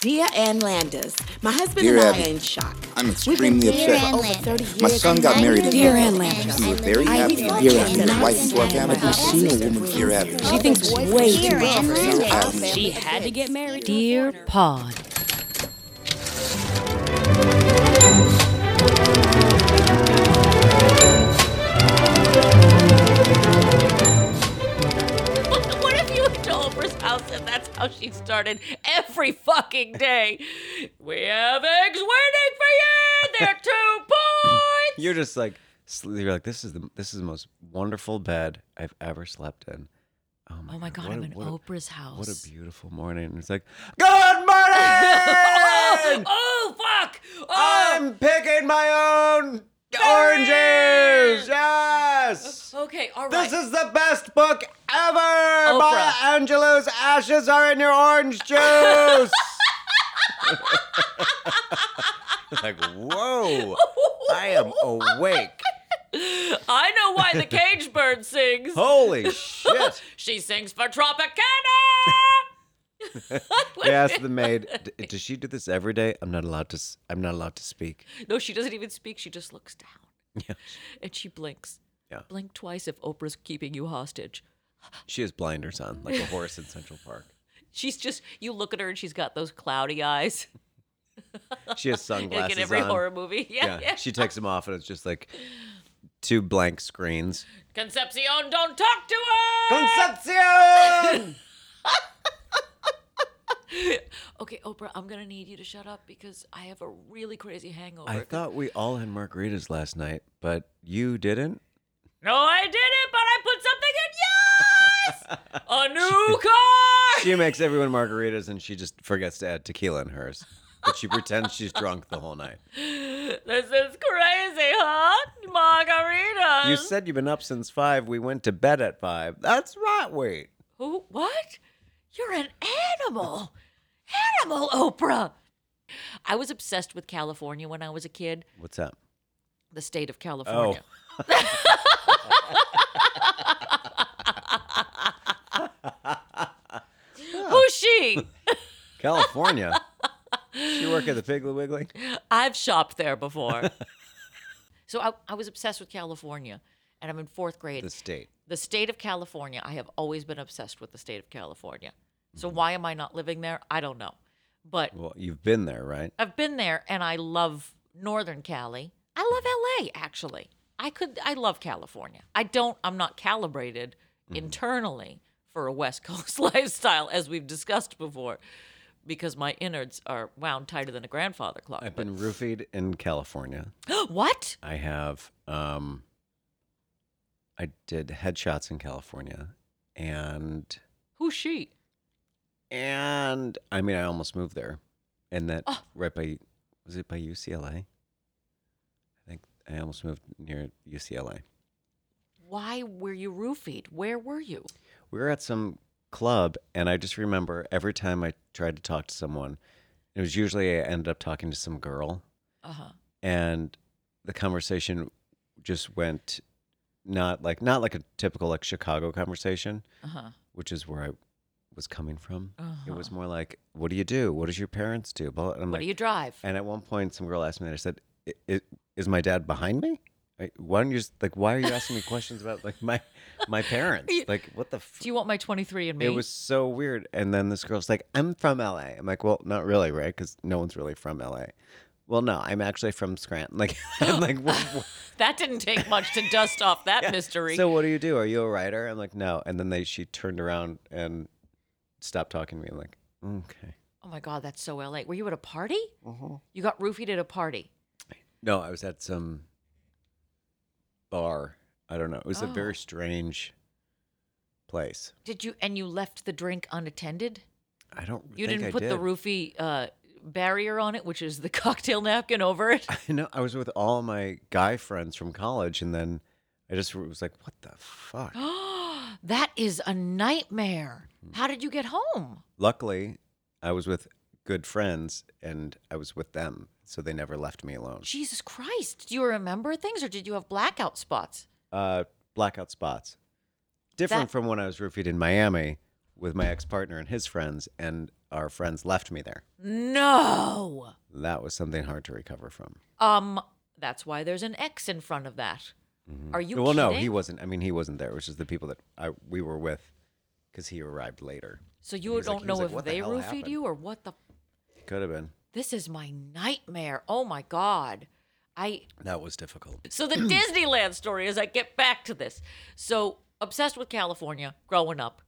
Dear Ann Landers, my husband Dear and I are in shock. I'm extremely upset. over 30 years. My son got married I in Dear April. Ann Landers. He was very happy thought and you dear were His not wife is so Ann happy. Landers. She's a woman, dear Abby. She thinks way too much of herself. Abby. She had to get married. Dear Pod. What if you went to Oprah's house and that's how she started every fucking day? We have eggs waiting for you. They're two points. You're just like you're like this is the this is the most wonderful bed I've ever slept in. Oh my, Oh my god, what I'm a- in a- Oprah's house. What a beautiful morning. And it's like, Good morning! oh fuck! Oh, I'm picking my own oranges. Yes. okay, all right. This is the best book ever. Maya Angelou's ashes are in your orange juice. like, whoa. I am awake. I know why the cage bird sings. Holy shit. She sings for Tropicana. They asked the maid, "D- "Does she do this every day?" I'm not allowed to. s- I'm not allowed to speak. no, she doesn't even speak. She just looks down Yeah, and she blinks. Yeah. Blink twice if Oprah's keeping you hostage. She has blinders on, like a horse in Central Park. She's just you look at her and she's got those cloudy eyes. She has like sunglasses in every on. horror movie. Yeah, yeah, yeah. she takes them off, and it's just like two blank screens. Concepcion, don't talk to her. Concepcion. Okay, Oprah, I'm gonna need you to shut up because I have a really crazy hangover. I thought we all had margaritas last night, but you didn't. no, I didn't, but I put yours. a new car. She makes everyone margaritas, and she just forgets to add tequila in hers. But she pretends she's drunk the whole night. This is crazy, huh? Margaritas. You said you've been up since five. We went to bed at five. That's right. Wait. Who? What? You're an animal. Animal, Oprah. I was obsessed with California when I was a kid. What's that? The state of Oh. California. Who's she? California. you work at the Piggly Wiggly? I've shopped there before. so I, I was obsessed with California, and I'm in fourth grade. The state. the state of California, I have always been obsessed with the state of California. So Mm-hmm. why am I not living there? I don't know. But Well, you've been there, right? I've been there and I love Northern Cali. I love LA actually. I could I love California. I don't I'm not calibrated Mm-hmm. internally for a West Coast lifestyle as we've discussed before because my innards are wound tighter than a grandfather clock. I've been roofied in California. what? I have. Um, I did headshots in California, and Who's she? and I mean, I almost moved there, and that Oh. right by was it by UCLA? I think I almost moved near UCLA. Why were you roofied? Where were you? We were at some club and i just remember every time i tried to talk to someone it was usually i ended up talking to some girl Uh-huh. and the conversation just went not like not like a typical like chicago conversation Uh-huh. which is where i was coming from it Uh-huh. was more like what do you do what does your parents do Blah, and i'm What like do you drive? and at one point some girl asked me that i said "I- I- is my dad behind me Why don't you just like why are you asking me questions about like my my parents like what the f- Do you want my 23 and me? it was so weird. And then this girl's like, I'm from LA. I'm like, well, not really, right? Because no one's really from LA. Well, no, I'm actually from Scranton. Like, I'm like, what, what- That didn't take much to dust off that mystery. so what do you do? Are you a writer? I'm like, no. And then they she turned around and stopped talking to me. I'm like, okay. oh my God, that's so LA. Were you at a party? Uh-huh. You got roofied at a party. No, I was at some bar. I don't know. It was a Oh. very strange place. Did you, and you left the drink unattended? I don't. You think didn't I put the did. roofie uh, barrier on it, which is the cocktail napkin over it? I know. I was with all my guy friends from college, and then I just was like, "What the fuck?" that is a nightmare. Hmm. How did you get home? Luckily, I was with good friends, and I was with them, so they never left me alone. Jesus Christ. Do you remember things or did you have blackout spots? Uh, blackout spots, different That- from when I was roofied in Miami, with my ex partner and his friends, and our friends left me there. No. That was something hard to recover from. Um, that's why there's an X in front of that. Are you Mm-hmm. well, no, he wasn't. I mean, he wasn't there. It was just the people that I we were with, because he arrived later. So you like- don't he was know like, if "What the they hell roofied happened?" you or what the. Could have been. This is my nightmare. Oh my god. I That was difficult. So the Disneyland story as I get back to this. So obsessed with California growing up.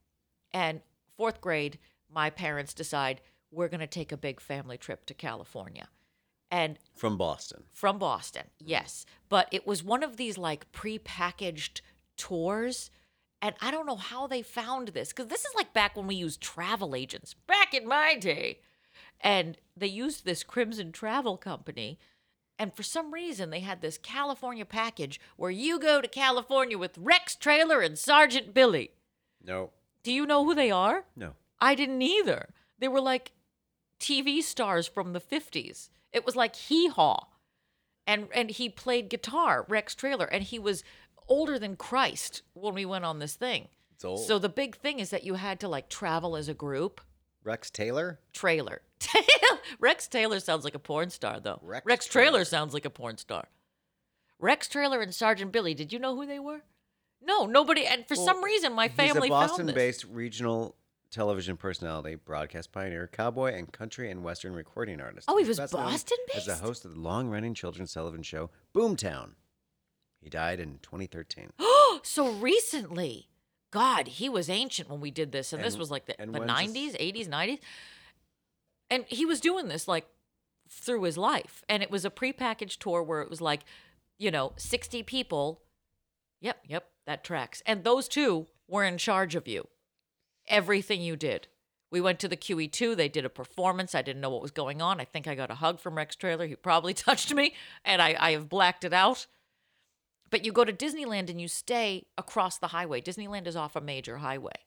And fourth grade, my parents decide we're gonna take a big family trip to California. And From Boston. from Boston, yes. But it was one of these like pre-packaged tours. And I don't know how they found this because this is like back when we used travel agents, back in my day. And they used this Crimson Travel Company. And for some reason, they had this California package where you go to California with Rex Trailer and Sergeant Billy. No. Do you know who they are? No. I didn't either. They were like TV stars from the 50s. It was like Hee Haw. And and he played guitar, Rex Trailer, and he was older than Christ when we went on this thing. It's old. So the big thing is that you had to like travel as a group. Rex Taylor. Trailer. Rex Taylor sounds like a porn star though. Rex Trailer Trailer. sounds like a porn star. Rex Trailer and Sergeant Billy, did you know who they were? No, nobody and for some reason my He's family a found this. Boston-based regional television personality, broadcast pioneer, cowboy, and country and western recording artist. Oh, he was known As Boston-based? the host of the long-running children's television show Boomtown. He died in 2013. Oh, so recently. God, he was ancient when we did this, and, this was like the, the when's 90s, 80s, 90s. And he was doing this like through his life. And it was a prepackaged tour where it was like, you know, 60 people. Yep, yep, that tracks. And those two were in charge of you. Everything you did. We went to the QE2. They did a performance. I didn't know what was going on. I think I got a hug from Rex Trailer. He probably touched me, and I, I have blacked it out. But you go to Disneyland and you stay across the highway. Disneyland is off a major highway,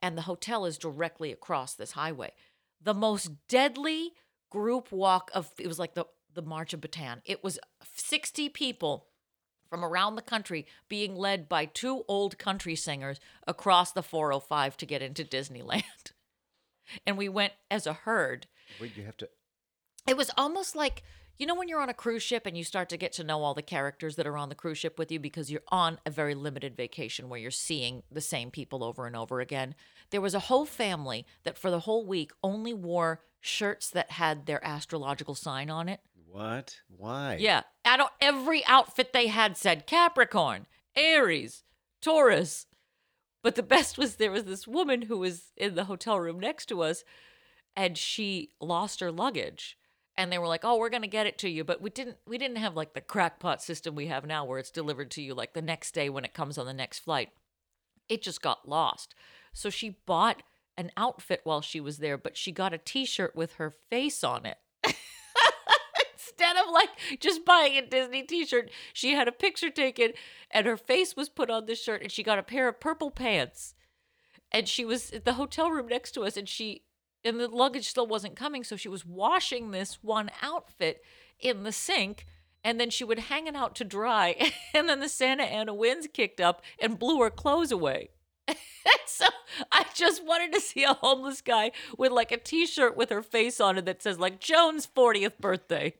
and the hotel is directly across this highway. The most deadly group walk of it was like the the March of Bataan. It was 60 people from around the country being led by two old country singers across the 405 to get into Disneyland. And we went as a herd Wait, you have to. it was almost like you know when you're on a cruise ship and you start to get to know all the characters that are on the cruise ship with you because you're on a very limited vacation where you're seeing the same people over and over again there was a whole family that for the whole week only wore shirts that had their astrological sign on it What? Why? yeah I don't, every outfit they had said capricorn aries taurus but the best was there was this woman who was in the hotel room next to us and she lost her luggage and they were like oh we're going to get it to you but we didn't we didn't have like the crackpot system we have now where it's delivered to you like the next day when it comes on the next flight. It just got lost. So she bought an outfit while she was there but she got a t-shirt with her face on it. Instead of like just buying a Disney t-shirt, she had a picture taken and her face was put on the shirt and she got a pair of purple pants. And she was at the hotel room next to us and she and the luggage still wasn't coming, so she was washing this one outfit in the sink and then she would hang it out to dry and then the Santa Ana winds kicked up and blew her clothes away. so I just wanted to see a homeless guy with like a t-shirt with her face on it that says like Joan's 40th birthday.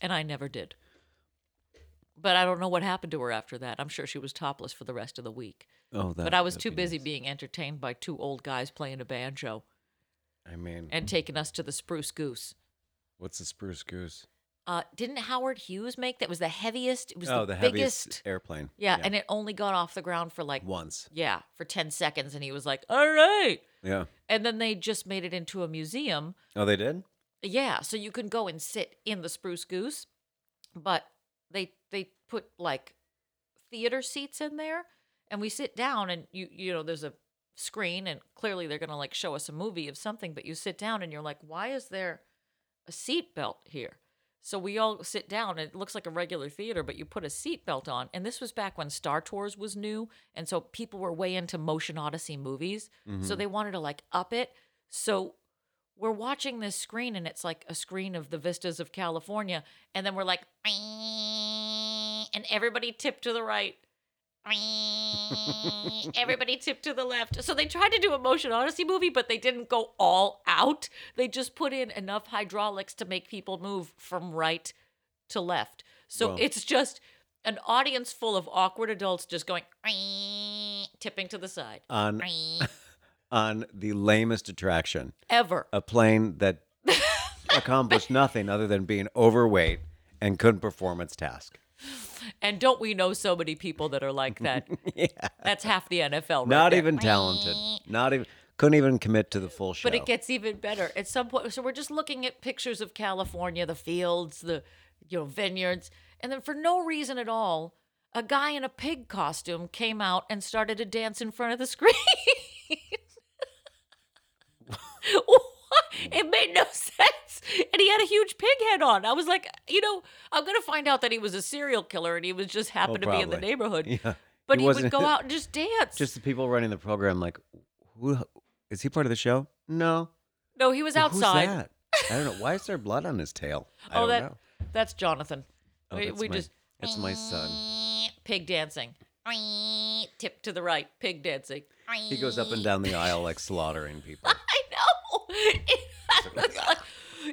And I never did. But I don't know what happened to her after that. I'm sure she was topless for the rest of the week. Oh, that. but I was too be busy nice. being entertained by two old guys playing a banjo I mean, and taking us to the Spruce Goose. what's the spruce goose? Uh, didn't Howard Hughes make that? Was the heaviest? It was oh, the, the biggest. airplane. Yeah, and it only got off the ground for like once. yeah for ten seconds, and he was like, "All right," Yeah. and then they just made it into a museum. Oh, they did. Yeah, so you can go and sit in the Spruce Goose, but they put like theater seats in there, and we sit down, and you you know there's a screen, and clearly they're gonna like show us a movie of something, but you sit down, and you're like, why is there a seat belt here? So we all sit down, and it looks like a regular theater, but you put a seat belt on, and this was back when Star Tours was new, and so people were way into Motion Odyssey movies, so mm-hmm. they wanted to like up it. So we're watching this screen and it's like a screen of the vistas of California and then we're like and everybody tipped to the right Everybody tipped to the left. So they tried to do a motion odyssey movie, but they didn't go all out. They just put in enough hydraulics to make people move from right to left. So Well- it's just an audience full of awkward adults just going tipping to the side. on on the lamest attraction, Ever. a plane that accomplished nothing other than being overweight and couldn't perform its task. And don't we know so many people that are like that? Yeah. That's half the NFL. Right Not there. even talented. Not even couldn't even commit to the full show. But it gets even better at some point. So we're just looking at pictures of California, the fields, the you know vineyards, and then for no reason at all, a guy in a pig costume came out and started to dance in front of the screen. It made no sense, and he had a huge pig head on. I was like, you know, I'm gonna find out that he was a serial killer and he was just happened to be in the Oh, neighborhood. Yeah. But He he, would go out and just dance. Just the people running the program, like, who is he part of the show? No. no, he was outside. Who's that? I don't know. Why is there blood on his tail? I oh, that know. that's Jonathan. Oh, we that's we my, just It's my son. pig dancing. Tip to the right, pig dancing. He goes up and down the aisle like slaughtering people. I know. I was like,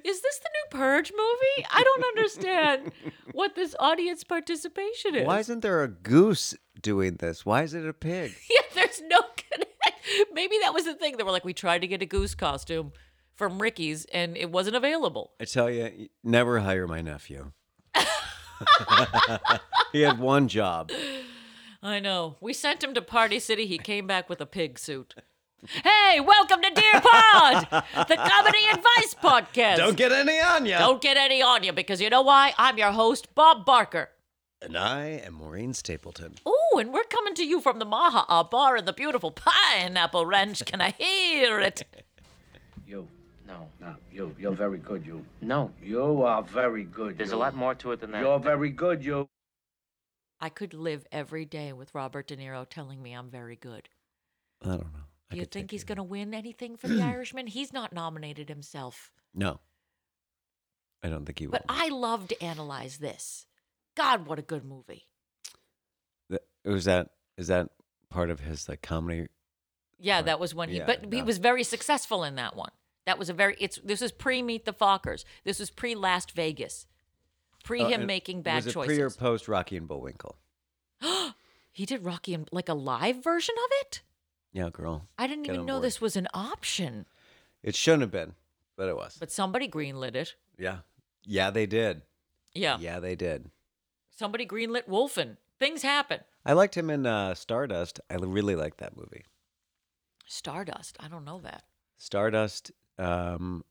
is this the new Purge movie? I don't understand what this audience participation is. Why isn't there a goose doing this? Why is it a pig? Yeah, there's no connect. Maybe that was the thing. They were like, we tried to get a goose costume from Ricky's and it wasn't available. I tell you, never hire my nephew. he had one job. I know. We sent him to Party City. He came back with a pig suit. Hey, welcome to Dear Pod, the comedy advice podcast. Don't get any on you. Don't get any on you because you know why? I'm your host, Bob Barker. And I am Maureen Stapleton. Oh, and we're coming to you from the Maha Bar in the beautiful Pineapple Ranch. Can I hear it? You. No, No, you. You're very good, you. no. You are very good. There's you. a lot more to it than that. You're very good, you. I could live every day with Robert De Niro telling me I'm very good. I don't know. I you think he's going to win anything for The Irishman? He's not nominated himself. No. I don't think he will. But I love to analyze this. God, what a good movie. Th- was that is that part of his like comedy? Yeah, Right. that was when he. Yeah, but he was very successful in that one. That was a very. It's this is pre Meet the Fockers. This was pre Last Vegas, pre Oh, him making bad was it choices. pre or post Rocky and Bullwinkle? he did Rocky and like a live version of it. Yeah, girl. I didn't Get even on know board. this was an option. It shouldn't have been, but it was. But somebody greenlit it. yeah, yeah, they did. Yeah, Yeah, they did. somebody greenlit Wolfen. Things happen. I liked him in uh, Stardust. I really liked that movie. Stardust. I don't know that. Stardust. Um,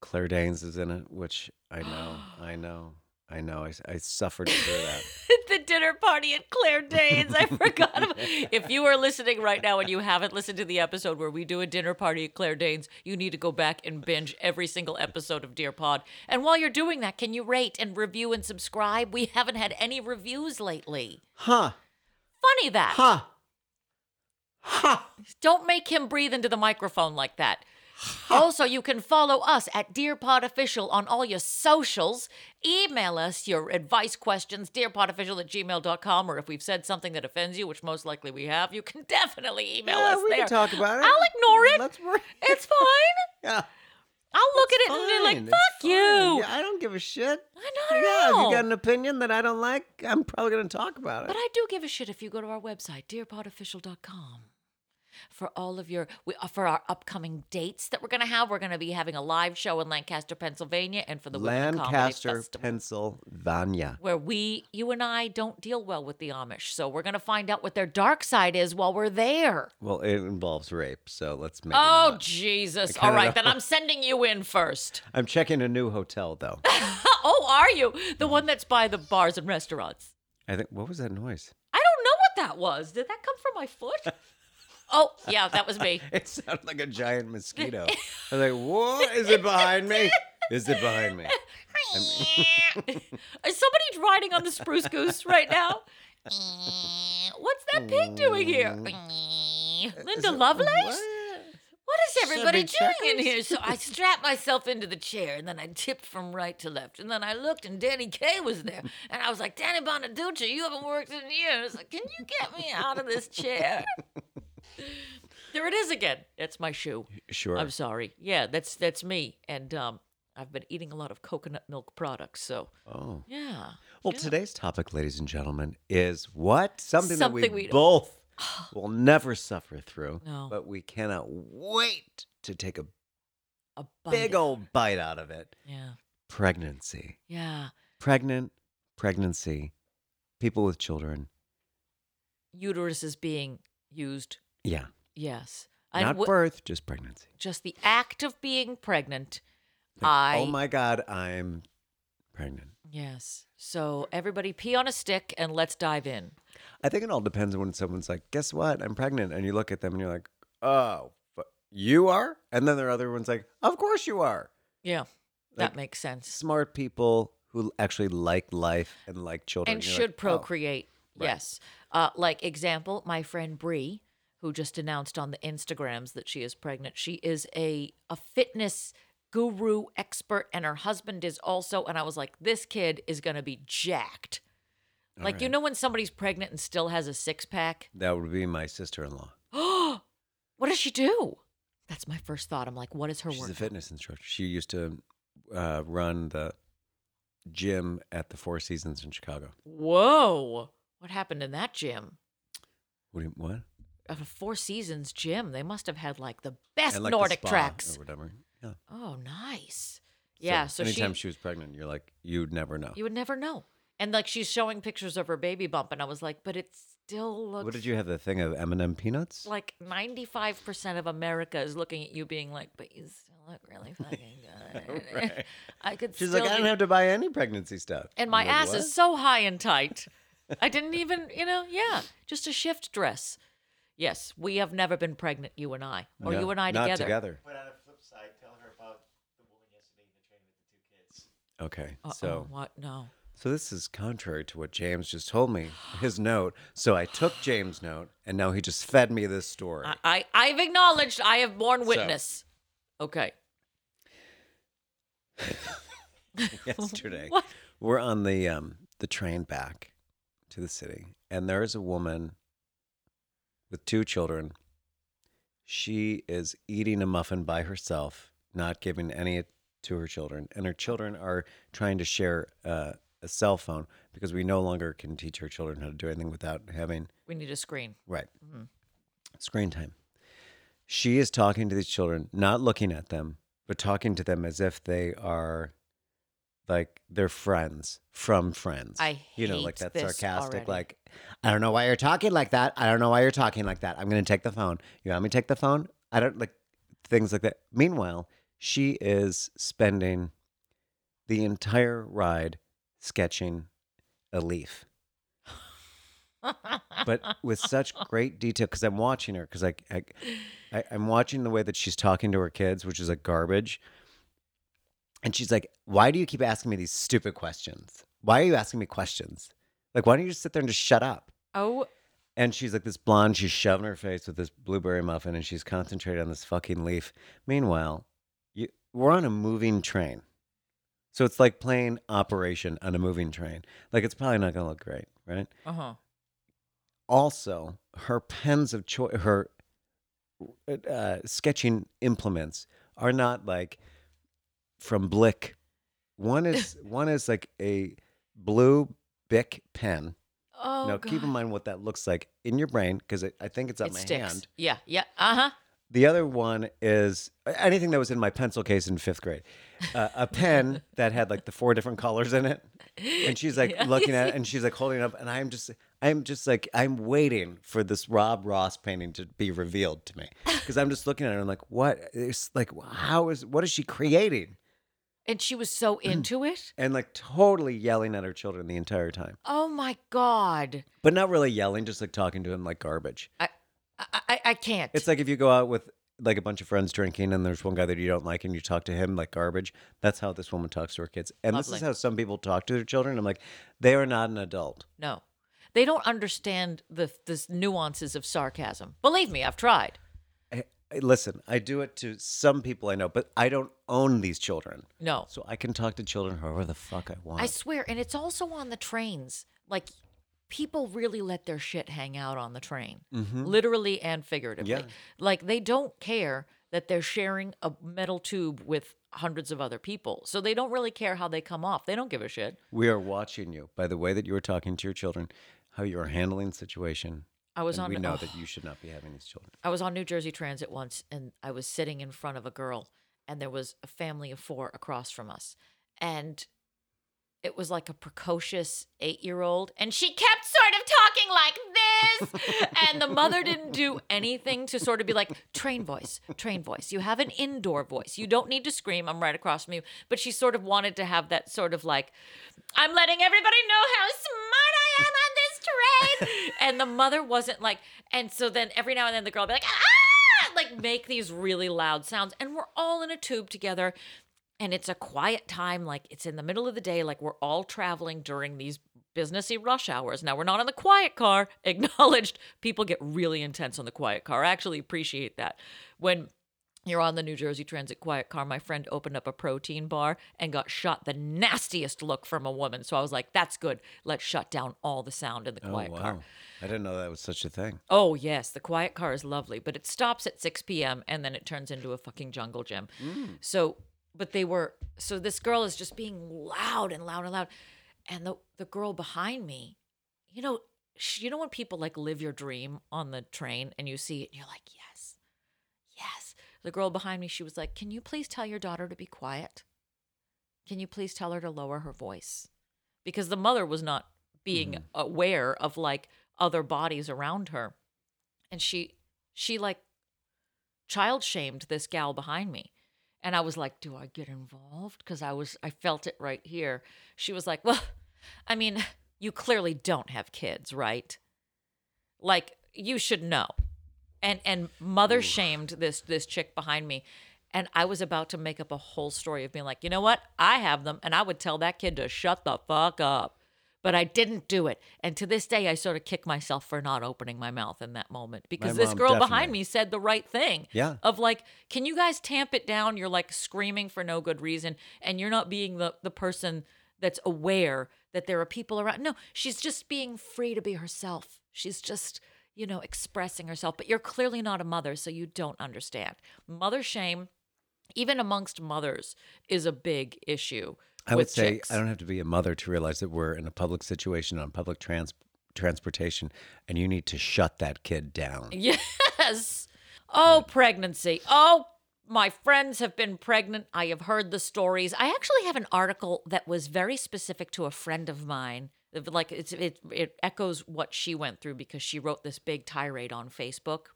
Claire Danes is in it, which I know, I know, I know. I, I suffered through that. the dinner party at Claire Danes. I forgot about. If you are listening right now and you haven't listened to the episode where we do a dinner party at Claire Danes, you need to go back and binge every single episode of Dear Pod. And while you're doing that, can you rate and review and subscribe? We haven't had any reviews lately. Huh? Funny that. Huh? Huh? Don't make him breathe into the microphone like that. also, you can follow us at Dear Pod Official on all your socials. Email us your advice questions, dearpodofficial at gmail.com, or if we've said something that offends you, which most likely we have, you can definitely email Yeah, us we there. can talk about it. I'll ignore it. Let's. It's fine. Yeah. I'll look at it and be like, Fine, it's fuck you. Yeah, I don't give a shit. I at Yeah, if you got an opinion that I don't like, I'm probably going to talk about it. But I do give a shit if you go to our website, dearpodofficial.com. For all of your, we, uh, for our upcoming dates that we're going to have, we're going to be having a live show in Lancaster, Pennsylvania, and for the Lancaster, Festival, Pennsylvania. where we, you and I, don't deal well with the Amish. So we're going to find out what their dark side is while we're there. Well, it involves rape, so let's make. Oh. Jesus. All right, know. then I'm sending you in first. I'm checking a new hotel though. oh, are you? The one that's by the bars and restaurants. I think. What was that noise? I don't know what that was. Did that come from my foot? oh, yeah, that was me. It sounded like a giant mosquito. I was like, "What is it behind me? Is it behind me?" Is somebody riding on the spruce goose right now? What's that pig doing here? Linda Lovelace? what is everybody be doing in here? So I strapped myself into the chair and then I tipped from right to left. And then I looked and Danny Kaye was there. And I was like, Danny Bonaduce, you haven't worked in years. Like, Can you get me out of this chair? There it is again. That's my shoe. Sure. I'm sorry. Yeah, that's that's me. And um, I've been eating a lot of coconut milk products. So oh. yeah. Well, today's topic, ladies and gentlemen, is what? Something, that we, we- both will never suffer through. No. But we cannot wait to take a A big old bite out of it. Yeah. Pregnancy. Yeah. Pregnant, pregnancy, people with children. Uterus is being used. Yeah. Yes. Not w- birth, just pregnancy. just the act of being pregnant. Like, I oh my God, I'm pregnant. yes. So everybody pee on a stick and let's dive in. I think it all depends on when someone's like, guess what? I'm pregnant. And you look at them and you're like, oh, fu- you are? And then there are other ones like, of course you are. Yeah. That makes sense. Smart people who actually like life and like children. And should like, oh, procreate. right. Yes. Uh, like example, my friend Bree, who just announced on the Instagrams that she is pregnant. She is a a fitness guru expert, and her husband is also. And I was like, this kid is gonna be jacked. All like you know when somebody's pregnant and still has a six pack. That would be my sister in law. Oh. what does she do? That's my first thought. I'm like, what is her She's a fitness instructor. She used to uh, run the gym at the Four Seasons in Chicago. Whoa. What happened in that gym? What? Do you, what? A Four Seasons gym. They must have had like the best like, Nordic spa tracks. or whatever. Yeah. Oh, nice. Yeah. So, anytime she, she, was pregnant, you're like, you'd never know. you would never know. And like she's showing pictures of her baby bump, and I was like, but it still looks. what did you have? The thing of M&M peanuts? Like ninety five percent of America is looking at you, being like, "But you still look really fucking good." Right. I could. She's like, I don't have to buy any pregnancy stuff. And my like, ass "What?" is so high and tight. I didn't even, you know, yeah, just a shift dress. Yes, we have never been pregnant, you and I, or No, you and I not together. together. But on the flip side, tell her about the woman yesterday in the train with the two kids. Okay, Uh-oh, so what? No. so this is contrary to what James just told me. His note. So I took James' note, and now he just fed me this story. I, I, I've acknowledged. I have borne witness. Okay. Yesterday, we're on the um the train back to the city, and there is a woman with two children. She is eating a muffin by herself, not giving any to her children, and her children are trying to share uh, a cell phone because we no longer can teach our children how to do anything without having We need a screen. right Mm-hmm. screen time. She is talking to these children, not looking at them, but talking to them as if they are like they're friends from friends. I you know, like that sarcastic, already. like, I don't know why you're talking like that. I don't know why you're talking like that. I'm gonna take the phone. You want me to take the phone? I don't like things like that. Meanwhile, she is spending the entire ride sketching a leaf but with such great detail because I'm watching her because I, I, I I'm watching the way that she's talking to her kids, which is like garbage. And she's like, "Why do you keep asking me these stupid questions? Why are you asking me questions? Like, why don't you just sit there and just shut up?" Oh, And she's like this blonde, she's shoving her face with this blueberry muffin, and she's concentrated on this fucking leaf. Meanwhile, you, we're on a moving train, so it's like playing Operation on a moving train. Like, it's probably not gonna look great, right? uh huh. also her pens of choice her uh, sketching implements are not like from blick one is one is like a blue bic pen Oh, now keep in mind what that looks like in your brain because i think it's on it my sticks. hand Yeah, yeah. Uh huh. the other one is anything that was in my pencil case in fifth grade uh, a pen that had like the four different colors in it and she's like Yeah. looking at it and she's like holding it up and i'm just i'm just like i'm waiting for this Bob Ross painting to be revealed to me because i'm just looking at it and i'm like what it's like how is what is she creating And she was so into it. and like totally yelling at her children the entire time Oh my God. but not really yelling just like talking to them like garbage I, I, I, can't. It's like if you go out with like a bunch of friends drinking and there's one guy that you don't like and you talk to him like garbage. That's how this woman talks to her kids. And this Lovely. is how some people talk to their children. I'm like, they are not an adult. no. They don't understand the the nuances of sarcasm. Believe me, I've tried. Listen, I do it to some people I know, but I don't own these children. No. So I can talk to children however the fuck I want. I swear, and it's also on the trains. Like people really let their shit hang out on the train, literally and figuratively. Mm-hmm. Yeah. Like they don't care that they're sharing a metal tube with hundreds of other people. So they don't really care how they come off. They don't give a shit. we are watching you by the way that you are talking to your children, how you are handling the situation. I was and on we know oh. that you should not be having these children. I was on New Jersey Transit once and I was sitting in front of a girl and there was a family of four across from us. And it was like a precocious eight year old and she kept sort of talking like this. and the mother didn't do anything to sort of be like, train voice, train voice. You have an indoor voice. You don't need to scream. I'm right across from you. But she sort of wanted to have that sort of like, I'm letting everybody know how smart I am on this train. and the mother wasn't like, and so then every now and then the girl be like, ah, like make these really loud sounds. And we're all in a tube together. And it's a quiet time, like it's in the middle of the day, like we're all traveling during these businessy rush hours. Now we're not in the quiet car. Acknowledged people get really intense on the quiet car. I actually appreciate that. When you're on the New Jersey Transit quiet car. My friend opened up a protein bar and got shot the nastiest look from a woman. So I was like, that's good. Let's shut down all the sound in the oh, quiet oh wow. car. I didn't know that was such a thing. Oh, yes. The quiet car is lovely, but it stops at 6 p.m. and then it turns into a fucking jungle gym. Mm. So, but they were, so this girl is just being loud and loud and loud. And the, the girl behind me, you know, sh- you know when people like live your dream on the train and you see it and you're like, yes. The girl behind me, she was like, can you please tell your daughter to be quiet? Can you please tell her to lower her voice? Because the mother was not being mm-hmm. aware of like other bodies around her. And she, she like child shamed this gal behind me. And I was like, do I get involved? Because I was, I felt it right here. She was like, well, I mean, you clearly don't have kids, right? Like, you should know. And and mother shamed this this chick behind me. And I was about to make up a whole story of being like, you know what? I have them, and I would tell that kid to shut the fuck up. But I didn't do it. And to this day, I sort of kick myself for not opening my mouth in that moment because this mom girl behind definitely. me said the right thing. Yeah. Of like, can you guys tamp it down? You're like screaming for no good reason, and you're not being the, the person that's aware that there are people around. No, she's just being free to be herself. She's just, you know, expressing herself. But you're clearly not a mother, so you don't understand. Mother shame, even amongst mothers, is a big issue. I would say chicks. I don't have to be a mother to realize that we're in a public situation on public trans- transportation, and you need to shut that kid down. Yes. Oh, pregnancy. Oh, my friends have been pregnant. I have heard the stories. I actually have an article that was very specific to a friend of mine. Like it's it it echoes what she went through because she wrote this big tirade on Facebook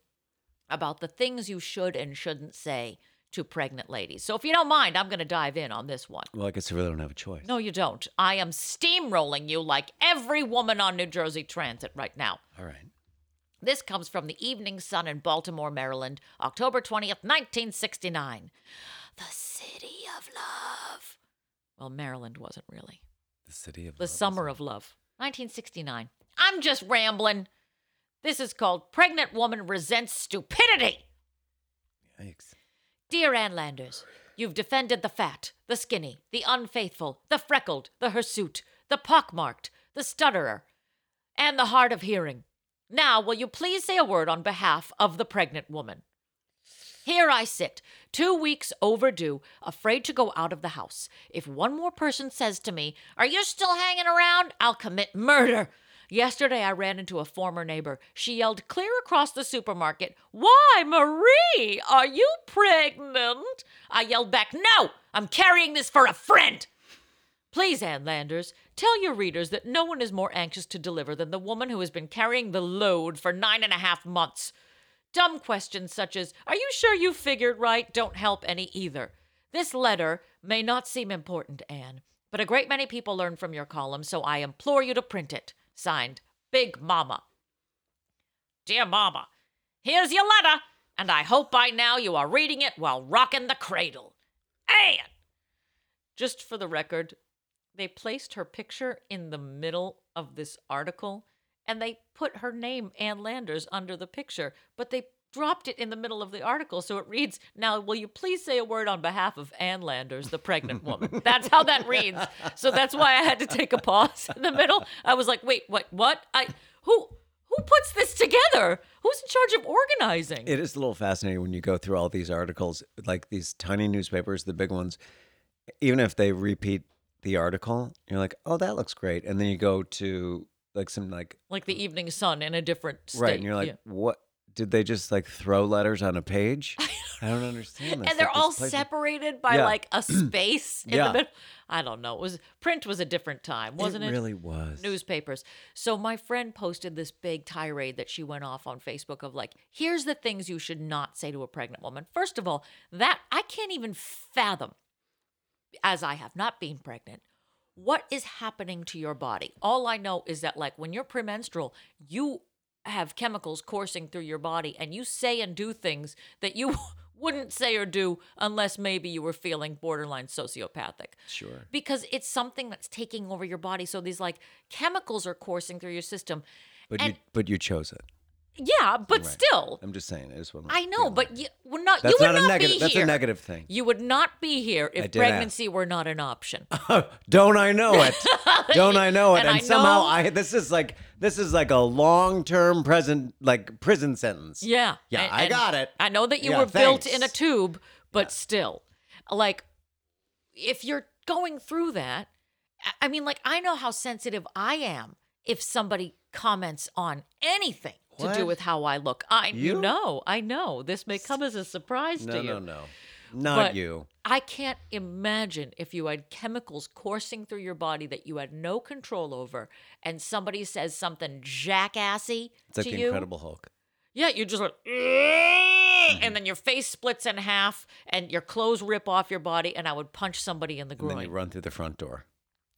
about the things you should and shouldn't say to pregnant ladies. So if you don't mind, I'm going to dive in on this one. Well, I guess I really don't have a choice. No, you don't. I am steamrolling you like every woman on New Jersey Transit right now. All right. This comes from the Evening Sun in Baltimore, Maryland, October 20th, 1969. The city of love. Well, Maryland wasn't really. The city of The love summer of love. 1969. I'm just rambling. This is called Pregnant Woman Resents Stupidity. Yikes. Dear Ann Landers, you've defended the fat, the skinny, the unfaithful, the freckled, the hirsute, the pockmarked, the stutterer, and the hard of hearing. Now, will you please say a word on behalf of the pregnant woman? Here I sit, two weeks overdue, afraid to go out of the house. If one more person says to me, Are you still hanging around? I'll commit murder. Yesterday, I ran into a former neighbor. She yelled clear across the supermarket, Why, Marie, are you pregnant? I yelled back, No, I'm carrying this for a friend. Please, Ann Landers, tell your readers that no one is more anxious to deliver than the woman who has been carrying the load for nine and a half months. Dumb questions such as, Are you sure you figured right? don't help any either. This letter may not seem important, Anne, but a great many people learn from your column, so I implore you to print it. Signed, Big Mama. Dear Mama, here's your letter, and I hope by now you are reading it while rocking the cradle. Anne! Just for the record, they placed her picture in the middle of this article and they put her name, Ann Landers, under the picture, but they dropped it in the middle of the article. So it reads, Now, will you please say a word on behalf of Ann Landers, the pregnant woman? That's how that reads. So that's why I had to take a pause in the middle. I was like, Wait, what? What? I, who, who puts this together? Who's in charge of organizing? It is a little fascinating when you go through all these articles, like these tiny newspapers, the big ones. Even if they repeat the article, you're like, "Oh, that looks great," and then you go to like some like like the Evening Sun in a different state. right, and you're like, Yeah. "What? Did they just like throw letters on a page?" I don't understand. This. and they're Like, all place is- separated by Yeah. like a space in Yeah. the middle. I don't know. It was print was a different time, wasn't it? really was. Newspapers. So my friend posted this big tirade that she went off on Facebook of like, here's the things you should not say to a pregnant woman. First of all, that I can't even fathom, as I have not been pregnant, what is happening to your body. All I know is that like when you're premenstrual, you have chemicals coursing through your body and you say and do things that you wouldn't say or do unless maybe you were feeling borderline sociopathic. Sure. Because it's something that's taking over your body. So these like chemicals are coursing through your system. But and- you but you chose it. Yeah, but Right. still. I'm just saying. I just want. I know, but you would not that's you would not a not negative. be That's here. a negative thing. You would not be here if did ask. pregnancy were not an option. Don't I know it? Don't I know it? And And, I somehow know- I this is like this is like a long term present like prison sentence. Yeah. Yeah, I got it. I know that you Yeah, were built in a thanks. tube, but still, like, if you're going through that, I- I mean, like, I know how sensitive I am if somebody comments on anything to do with how I look. I you, know, I know this may come as a surprise No, to you. no, no. No. Not But you. I can't imagine if you had chemicals coursing through your body that you had no control over, and somebody says something jackassy It's like to the you. Incredible Hulk. Yeah, you're just like, mm-hmm. and then your face splits in half, and your clothes rip off your body, and I would punch somebody in the And groin. then you run through the front door.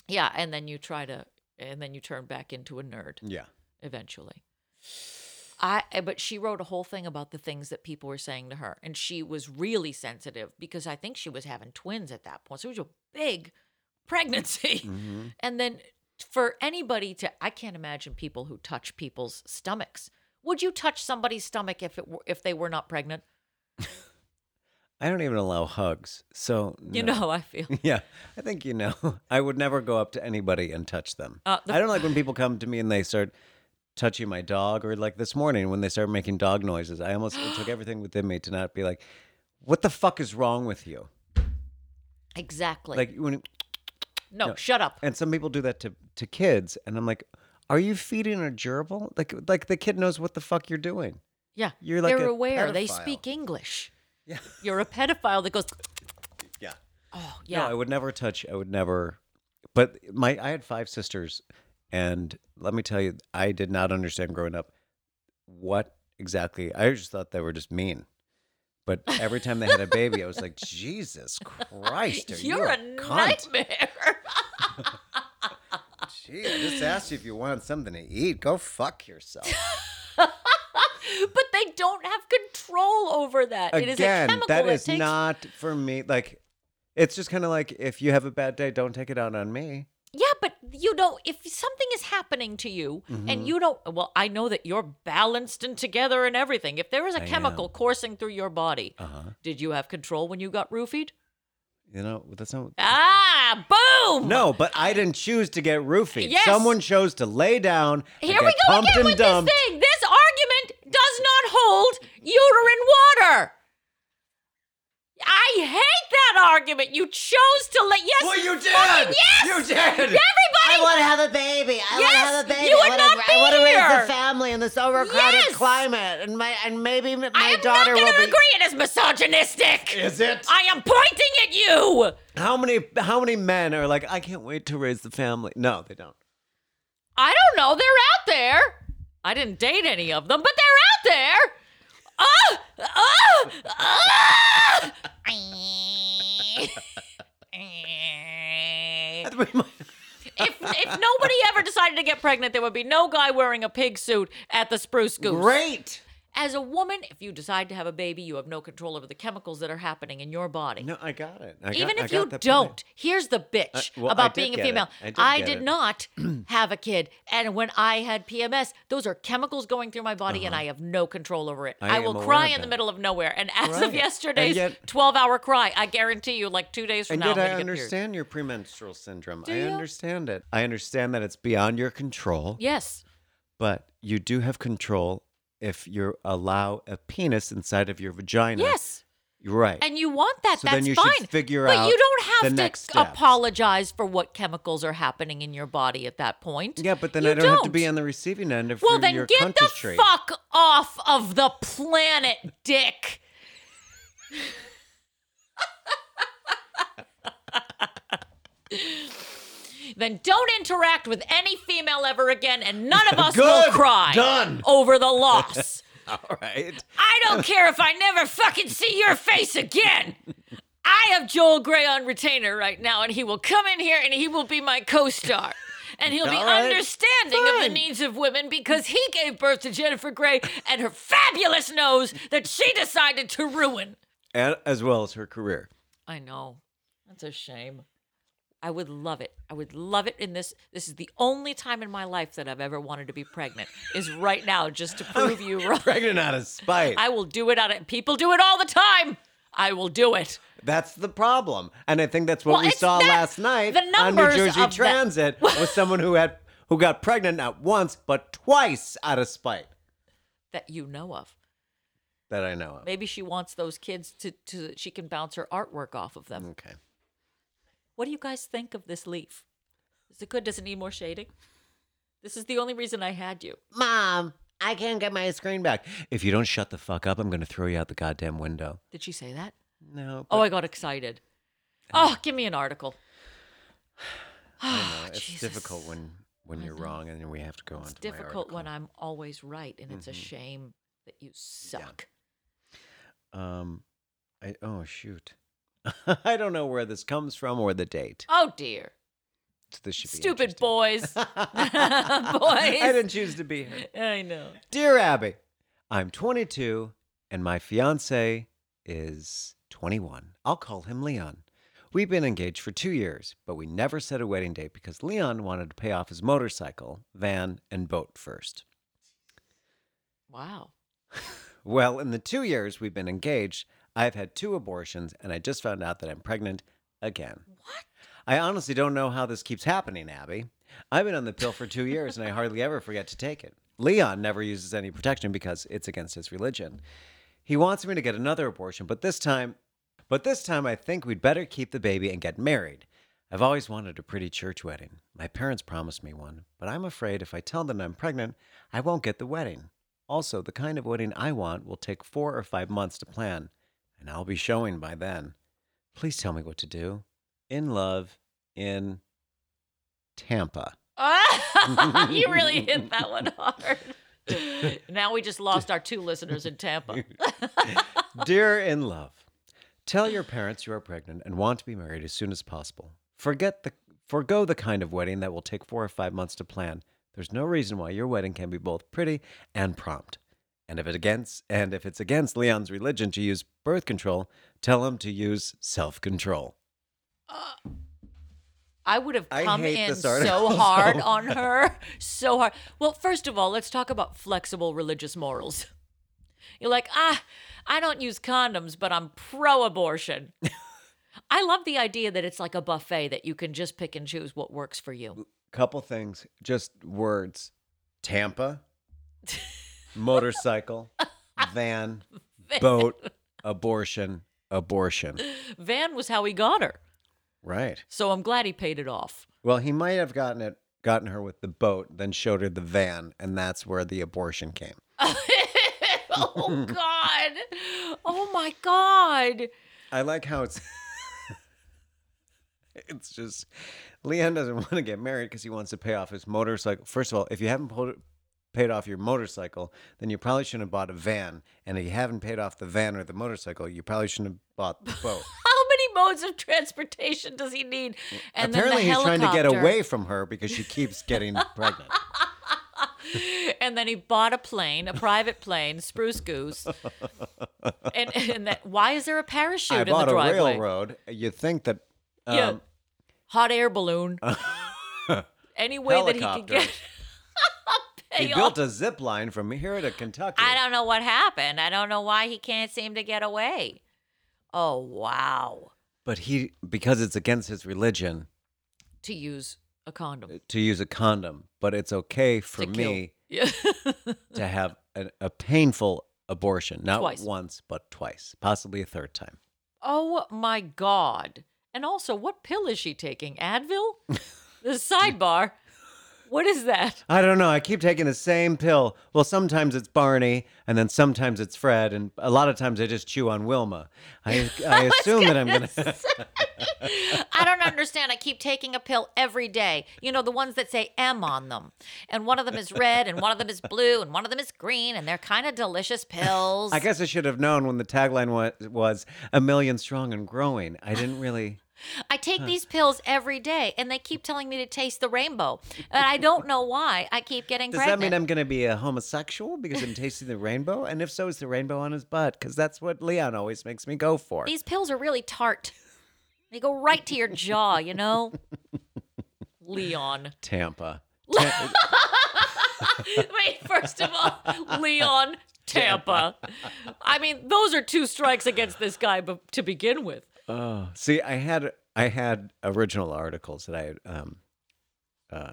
Yeah, and then you try to, and then you turn back into a nerd Yeah. eventually. I eh, but she wrote a whole thing about the things that people were saying to her, and she was really sensitive because I think she was having twins at that point. So it was a big pregnancy, Mm-hmm. and then for anybody to, I can't imagine people who touch people's stomachs. Would you touch somebody's stomach if it were, if they were not pregnant? I don't even allow hugs. So You know how I feel. Yeah, I think you know. I would never go up to anybody and touch them. Uh, the- I don't like when people come to me and they start touching my dog, or like this morning when they started making dog noises. I almost it took everything within me to not be like, "What the fuck is wrong with you?" Exactly. Like when, no, no. shut up. and some people do that to to kids, and I'm like, "Are you feeding a gerbil?" Like like the kid knows what the fuck you're doing. Yeah, You're like they're aware. They speak English. Yeah, You're a pedophile that goes. yeah. Oh yeah. No, I would never touch. I would never. But my, I had five sisters, and let me tell you, I did not understand growing up what exactly. I just thought they were just mean. But every time they had a baby, I was like, Jesus Christ, are You're you a a, cunt? nightmare. Gee, I just asked you if you wanted something to eat. Go fuck yourself. but they don't have control over that. it is a Again, chemical that that is takes. not for me. Like, it's just kind of like if you have a bad day, don't take it out on me. Yeah, but you don't. If something is happening to you Mm-hmm. and you don't, well, I know that you're balanced and together and everything. If there is a I chemical am. coursing through your body, Uh huh. did you have control when you got roofied? You know, that's not. Ah, boom! No, but I didn't choose to get roofied. Yes. Someone chose to lay down. and Here we go again and with dumped. this thing. This argument does not hold uterine water. I hate that argument. You chose to let yes. Well, you did. fucking yes. You did. Everybody. I want to have a baby. I want Yes, to have a baby. you I would wanna, not I want to be raise here. a family in this overcrowded Yes. climate, and my and maybe m- my I am daughter not going will to be. agree. It is misogynistic. Is it? I am pointing at you. How many? How many men are like, I can't wait to raise the family? No, they don't. I don't know. They're out there. I didn't date any of them, but they're out there. Ah! Ah! Ah! if if nobody ever decided to get pregnant, there would be no guy wearing a pig suit at the spruce goose. Great. As a woman, if you decide to have a baby, you have no control over the chemicals that are happening in your body. No, I got it. I Even got, I if you don't, point. here's the bitch Uh, well, about being a get it. female. I did get did not have a kid. And when I had PMS, those are chemicals going through my body and I have no control over it. Uh-huh. I I, will cry in the middle of nowhere. And as Right. of yesterday's yet- 12 hour cry, I guarantee you, like two days from And now, yet I understand your premenstrual syndrome. Do I you? understand it. I understand that it's beyond your control. Yes. But you do have control if you allow a penis inside of your vagina. Yes. You're right. And you want that. So That's then you should fine. figure but out you don't have to apologize for what chemicals are happening in your body at that point. yeah, but then You I don't, have to be on the receiving end of Well, your then your get the trait. fuck off of the planet, dick. then don't interact with any female ever again, and none of us will Good. cry Done. over the loss. All right. I don't care if I never fucking see your face again. I have Joel Grey on retainer right now, and he will come in here and he will be my co-star. And he'll be All right. understanding of the Fine. needs of women because he gave birth to Jennifer Grey and her fabulous nose that she decided to ruin. And, as well as her career. I know. That's a shame. I would love it. I would love it in this. This is the only time in my life that I've ever wanted to be pregnant. Is right now, just to prove you wrong. Pregnant out of spite. I will do it out of people do it all the time. I will do it. That's the problem. And I think that's what Well, we saw last night the on New Jersey Transit with someone who had who got pregnant not once but twice out of spite That you know of. that I know of. Maybe she wants those kids to to she can bounce her artwork off of them. Okay. What do you guys think of this leaf? Is it good? Does it need more shading? This is the only reason I had you. Mom, I can't get my screen back. If you don't shut the fuck up, I'm going to throw you out the goddamn window. Did she say that? No. Oh, I got excited. Oh, give me an article. I know. It's Jesus. difficult when when I you're know. wrong and then we have to go on It's to my difficult when article. I'm always right, and it's a Mhm. shame that you suck. Um, I oh shoot, I don't know where this comes from or the date. Oh dear, So this should be stupid interesting. boys. boys. I didn't choose to be here. I know. Dear Abby, I'm 22 and my fiance is 21. I'll call him Leon. We've been engaged for two years, but we never set a wedding date because Leon wanted to pay off his motorcycle, van, and boat first. Wow. Well, in the two years we've been engaged, I've had two abortions and I just found out that I'm pregnant again. What? I honestly don't know how this keeps happening, Abby. I've been on the pill for two years and I hardly ever forget to take it. Leon never uses any protection because it's against his religion. He wants me to get another abortion, but this time, but this time I think we'd better keep the baby and get married. I've always wanted a pretty church wedding. My parents promised me one, but I'm afraid if I tell them I'm pregnant, I won't get the wedding. Also, the kind of wedding I want will take four or five months to plan, and I'll be showing by then. Please tell me what to do. In love, in Tampa. you really hit that one hard. now we just lost our two listeners in Tampa. Dear in love, tell your parents you are pregnant and want to be married as soon as possible. Forget the forego the kind of wedding that will take four or five months to plan. There's no reason why your wedding can be both pretty and prompt. And if it against and if it's against Leon's religion to use birth control, tell him to use self-control. I would have come in so hard so on her. So hard. Well, first of all, let's talk about flexible religious morals. You're like, ah, I don't use condoms, but I'm pro abortion. I love the idea that it's like a buffet that you can just pick and choose what works for you. Couple things, just words. Tampa, motorcycle, van, boat, abortion, abortion. Van was how he got her. Right. So I'm glad he paid it off. Well, he might have gotten it, gotten her with the boat, then showed her the van, and that's where the abortion came. oh God. Oh my God. I like how it's. it's just Leon doesn't want to get married because he wants to pay off his motorcycle. First of all, if you haven't po- paid off your motorcycle, then you probably shouldn't have bought a van. And if you haven't paid off the van or the motorcycle, you probably shouldn't have bought the boat. How many modes of transportation does he need? And Apparently, then the he's trying to get away from her because she keeps getting pregnant. and then he bought a plane, a private plane, Spruce Goose. And, and that, why is there a parachute I in bought the a driveway? railroad. You think that um, yeah, hot air balloon. Any way that he could get. He built a zip line from here to Kentucky. I don't know what happened. I don't know why he can't seem to get away. Oh wow! But he, because it's against his religion, To use a condom to use a condom. But it's okay for To me Yeah. to have a, a painful abortion, not Twice. once, but twice, possibly a third time. oh my god! And also, what pill is she taking? Advil. the sidebar. What is that? I don't know. I keep taking the same pill. Well, sometimes it's Barney, and then sometimes it's Fred, and a lot of times I just chew on Wilma. I, I assume that I'm gonna. I don't understand. I keep taking a pill every day. You know, the ones that say M on them. And one of them is red, and one of them is blue, and one of them is green, and they're kind of delicious pills. I guess I should have known when the tagline was, was "a million strong and growing." I didn't really. I take these pills every day, and they keep telling me to taste the rainbow. And I don't know why. I keep getting Does pregnant. that mean I'm going to be a homosexual because I'm tasting the rainbow? And if so, is the rainbow on his butt? Because that's what Leon always makes me go for. These pills are really tart. They go right to your jaw, you know? Leon. Tampa. Wait, first of all, Leon, Tampa. I mean, those are two strikes against this guy to begin with. Oh, see, I had I had original articles that I um, uh,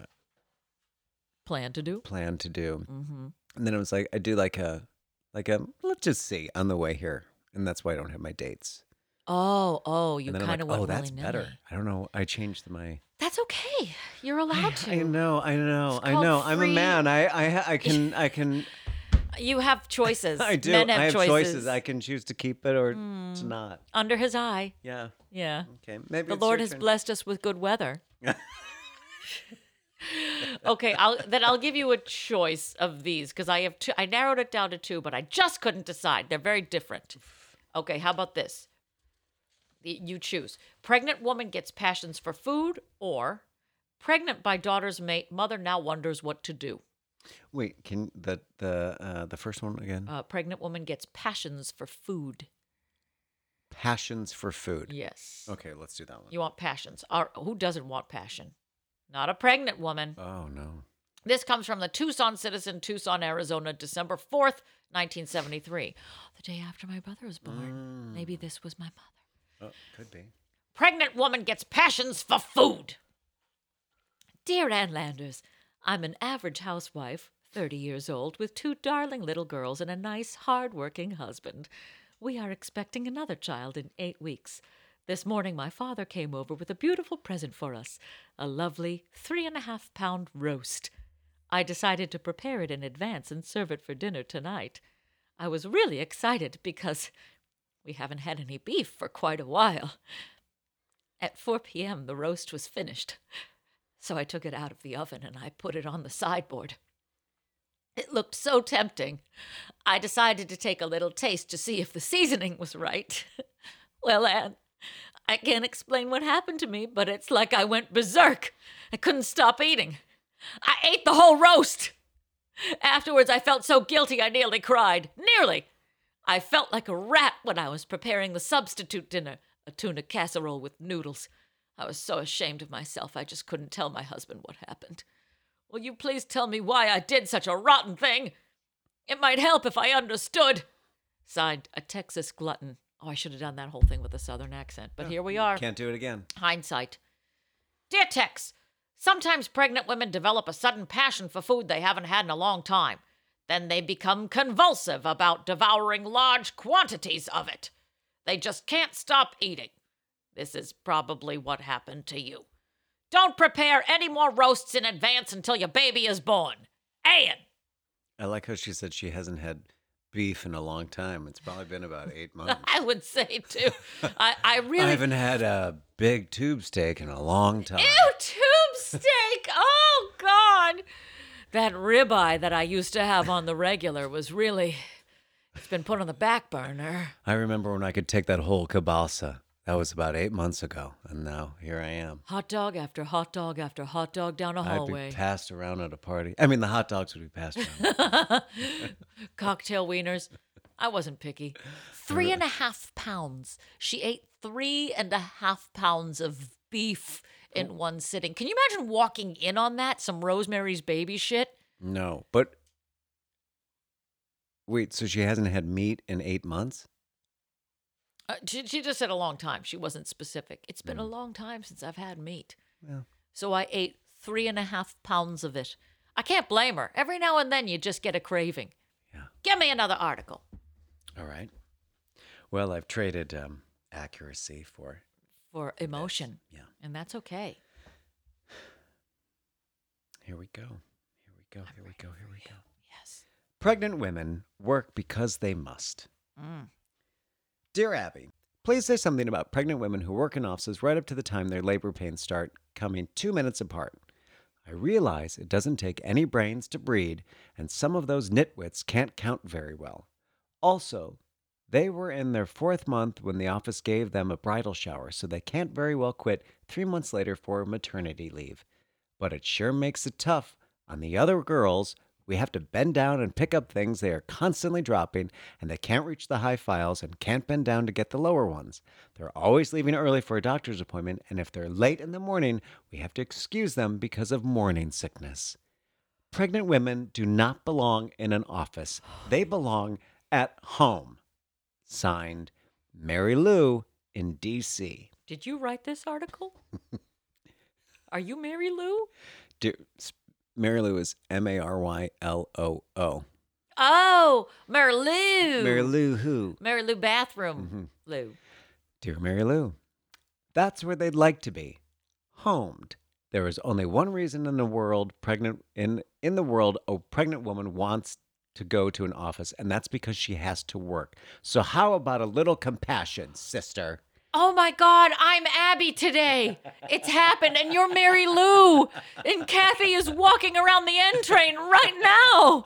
Plan to do? planned to do, Mm-hmm. and then it was like I do like a like a let's just see on the way here, and that's why I don't have my dates. Oh, oh, you kind of like, went oh, that's willy-nilly. better. I don't know. I changed my. That's okay. You're allowed to. I know. I know. I know. I'm a man. I I I can I can You have choices. I do. Men have, I have choices. Hmm. I can choose to keep it or to not. Under his eye. Yeah. Yeah. Okay. Maybe The Lord has turn. blessed us with good weather. okay, I'll then I'll give you a choice of these because I have two. I narrowed it down to two, but I just couldn't decide. They're very different. Okay, how about this? You choose. Pregnant woman gets passions for food, or pregnant by daughter's mate, mother now wonders what to do. Wait, can the the uh, the first one again? Uh, pregnant woman gets passions for food. Passions for food. Yes. Okay, let's do that one. You want passions. Or who doesn't want passion? Not a pregnant woman. Oh no. This comes from the Tucson Citizen, Tucson, Arizona, December 4th, 1973. The day after my brother was born. Maybe this was my mother. Oh, could be. Pregnant woman gets passions for food. Dear Ann Landers, I'm an average housewife, 30 years old, with two darling little girls and a nice, hard-working husband. We are expecting another child in eight weeks. This morning, my father came over with a beautiful present for us a lovely three and a half pound roast. I decided to prepare it in advance and serve it for dinner tonight. I was really excited because we haven't had any beef for quite a while. At 4 p.m., the roast was finished, so I took it out of the oven and I put it on the sideboard. It looked so tempting. I decided to take a little taste to see if the seasoning was right. well, Anne, I can't explain what happened to me, but it's like I went berserk. I couldn't stop eating. I ate the whole roast. Afterwards, I felt so guilty I nearly cried. Nearly. I felt like a rat when I was preparing the substitute dinner, a tuna casserole with noodles. I was so ashamed of myself, I just couldn't tell my husband what happened. Will you please tell me why I did such a rotten thing? It might help if I understood. Signed, a Texas glutton. Oh, I should have done that whole thing with a southern accent, but oh, here we are. Can't do it again. Hindsight. Dear Tex, sometimes pregnant women develop a sudden passion for food they haven't had in a long time. Then they become convulsive about devouring large quantities of it. They just can't stop eating. This is probably what happened to you. Don't prepare any more roasts in advance until your baby is born. Anne! I like how she said she hasn't had beef in a long time. It's probably been about eight months. I would say too. I, I really I haven't had a big tube steak in a long time. Ew, tube steak. Oh God. That ribeye that I used to have on the regular was really it's been put on the back burner. I remember when I could take that whole kielbasa, That was about eight months ago, and now here I am. Hot dog after hot dog after hot dog down a I'd hallway. be passed around at a party. I mean, the hot dogs would be passed around. Cocktail wieners. I wasn't picky. Three and a half pounds. She ate three and a half pounds of beef in oh. one sitting. Can you imagine walking in on that? Some Rosemary's baby shit? no, but wait. So she hasn't had meat in eight months? Uh, she, she just said a long time. She wasn't specific. It's been a long time since I've had meat. Well. So I ate three and a half pounds of it. I can't blame her. Every now and then you just get a craving. Yeah. Give me another article All right. Well, I've traded um, accuracy for for emotion. yeah. And that's okay. Here we go. Here we go. Here we go. Here we go. Yes. Pregnant women work because they must. Mm. Dear Abby, please say something about pregnant women who work in offices right up to the time their labor pains start coming two minutes apart. I realize it doesn't take any brains to breed, and some of those nitwits can't count very well. Also, they were in their fourth month when the office gave them a bridal shower, so they can't very well quit three months later for maternity leave. But it sure makes it tough on the other girls. We have to bend down and pick up things they are constantly dropping, and they can't reach the high files and can't bend down to get the lower ones. They're always leaving early for a doctor's appointment, and if they're late in the morning, we have to excuse them because of morning sickness. Pregnant women do not belong in an office, they belong at home. Signed, Mary Lou in D.C. Did you write this article? Are you Mary Lou? Do, Mary Lou is M A R Y L O O. Oh, Mary Lou. Mary Lou who? Mary Lou bathroom. Mhm. Lou. Dear Mary Lou, that's where they'd like to be. Homed. There is only one reason in the world pregnant in in the world a pregnant woman wants to go to an office, and that's because she has to work. So how about a little compassion, sister? Oh my God, I'm Abby today. It's happened, and you're Mary Lou. And Kathy is walking around the N train right now.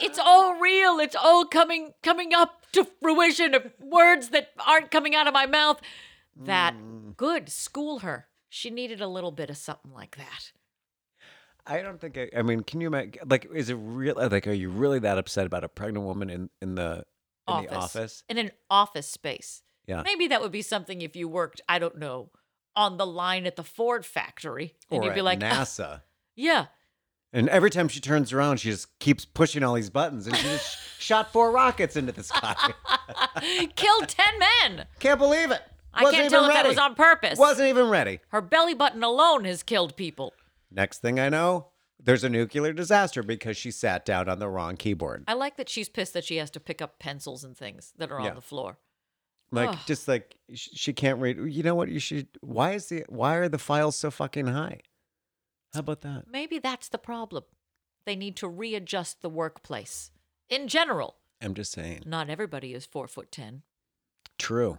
It's all real. It's all coming coming up to fruition of words that aren't coming out of my mouth. That mm. good. School her. She needed a little bit of something like that. I don't think I, I mean, can you imagine like is it real like are you really that upset about a pregnant woman in in the in Office. the office? In an office space. Yeah. Maybe that would be something if you worked, I don't know, on the line at the Ford factory. And or you'd be like, "Ah, NASA. yeah. And every time she turns around, she just keeps pushing all these buttons, and she just shot four rockets into the sky. Killed 10 men. Can't believe it. I Wasn't can't tell if that was on purpose. Wasn't even ready. Her belly button alone has killed people. Next thing I know, there's a nuclear disaster because she sat down on the wrong keyboard. I like that she's pissed that she has to pick up pencils and things that are Yeah. on the floor. Like Ugh. just like sh- she can't read. You know what? You should. Why is the why are the files so fucking high? How about that? Maybe that's the problem. They need to readjust the workplace. In general, I'm just saying. not everybody is four foot ten. True.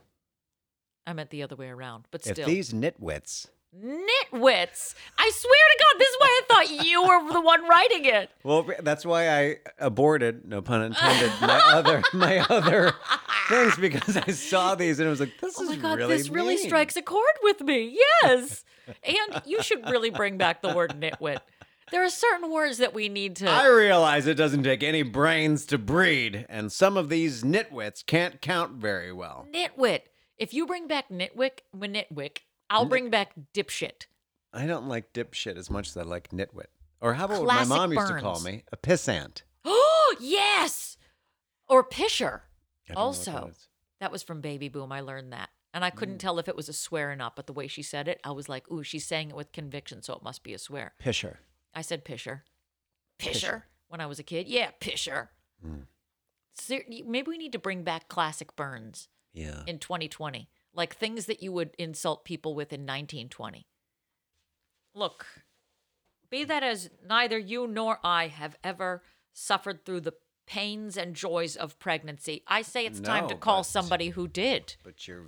I meant the other way around, but still. If these nitwits. Nitwits! I swear to God, this is why I thought you were the one writing it. Well, that's why I aborted, no pun intended, my other my other things because I saw these and I was like, this Oh is my God, really this really strikes a chord with me. Yes. and you should really bring back the word nitwit. There are certain words that we need to. I realize it doesn't take any brains to breed, and some of these nitwits can't count very well. Nitwit. If you bring back nitwick, nitwick, I'll bring back dipshit. I don't like dipshit as much as I like nitwit. Or how about what my mom used to call me? A pissant. Oh, yes. Or pisher. I don't know what Also, that is. that was from Baby Boom. I learned that. And I Mm. couldn't tell if it was a swear or not, but the way she said it, I was like, ooh, she's saying it with conviction, so it must be a swear. Pisher. I said pisher. Pisher. When I was a kid. Yeah, pisher. Mm. Ser- maybe we need to bring back classic burns Yeah. in 2020, like things that you would insult people with in 1920. Look, be that as neither you nor I have ever suffered through the pains and joys of pregnancy. I say it's time to call somebody who did. But you're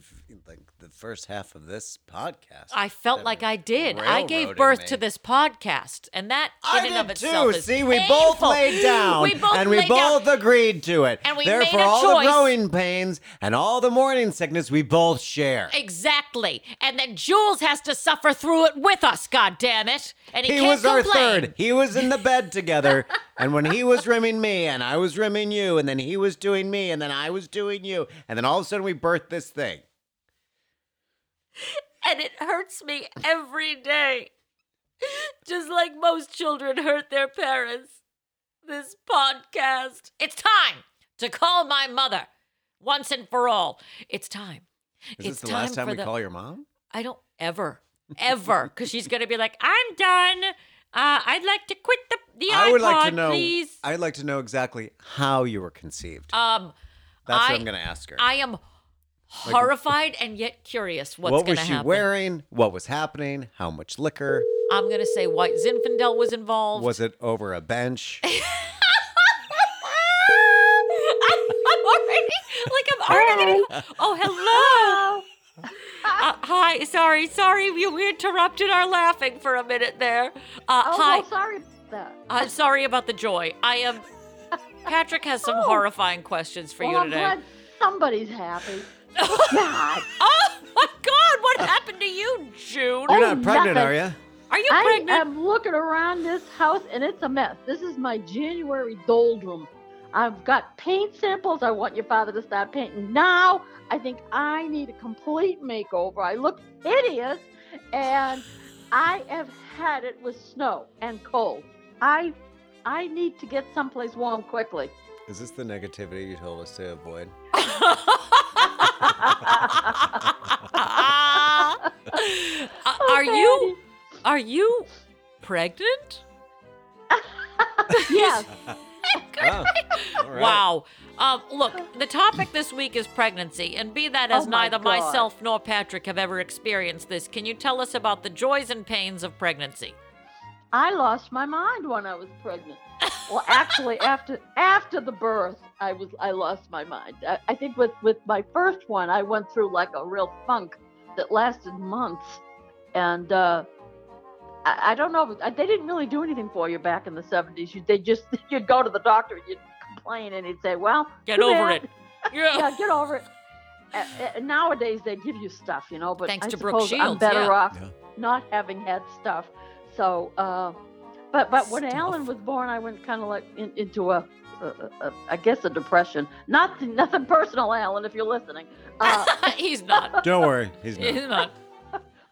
like the first half of this podcast. I felt like I did. I gave birth me. to this podcast, and that I in and of did itself too. is See, we both laid down, We both and we laid down. both agreed to it. And we Therefore, made a all choice. the growing pains and all the morning sickness we both share. Exactly. And then Jules has to suffer through it with us, God damn it. And he, He was our third. He was in the bed together, and when he was rimming me, and I was rimming you, and then he was doing me, and then I was doing you, and then all of a sudden we birthed this thing. And it hurts me every day. Just like most children hurt their parents. This podcast. It's time to call my mother once and for all. It's time. Is it's this the last time time for we the- call your mom? I don't ever, ever, because she's gonna be like, "I'm done. Uh, I'd like to quit the the I would like to know. please." I'd like to know exactly how you were conceived. Um, That's I, what I'm going to ask her. I am horrified and yet curious what's what gonna was she happen. wearing? What was happening? How much liquor? I'm gonna say White Zinfandel was involved. Was it over a bench? I'm already like I'm already. Gonna, oh, hello. Uh, hi. Sorry. Sorry. We, we interrupted our laughing for a minute there. Uh, Oh, hi. well, sorry about that. I'm uh, sorry about the joy. I am. Patrick has some horrifying questions for well, you I'm today. glad somebody's happy. God. Oh my God! What happened to you, June? You're Oh, not pregnant, nothing. are you? Are you pregnant? I'm looking around this house and it's a mess. This is my January doldrum. I've got paint samples. I want your father to start painting now. I think I need a complete makeover. I look hideous and I have had it with snow and cold. I I need to get someplace warm quickly. Is this the negativity you told us to avoid? Uh, are you are you pregnant? yes. Oh, all right. Wow. Um, look, the topic this week is pregnancy, and be that as Oh my neither God. myself nor Patrick have ever experienced this, can you tell us about the joys and pains of pregnancy? I lost my mind when I was pregnant. Well, actually, after after the birth, I was I lost my mind. I, I think with with my first one, I went through like a real funk that lasted months, and uh, I, I don't know. They didn't really do anything for you back in the seventies. You they just you'd go to the doctor, and you'd complain, and he'd say, "Well, Get over bad. it. Yeah. yeah, get over it." Uh, uh, nowadays, they give you stuff, you know. But Thanks I to Brooke suppose I'm better yeah. off Yeah. not having had stuff. So, uh, but but when Stuff. Alan was born, I went kind of like in, into a, a, a, a, I guess a depression. Not nothing personal, Alan, if you're listening. Uh, He's not. Don't worry, he's not. He's not.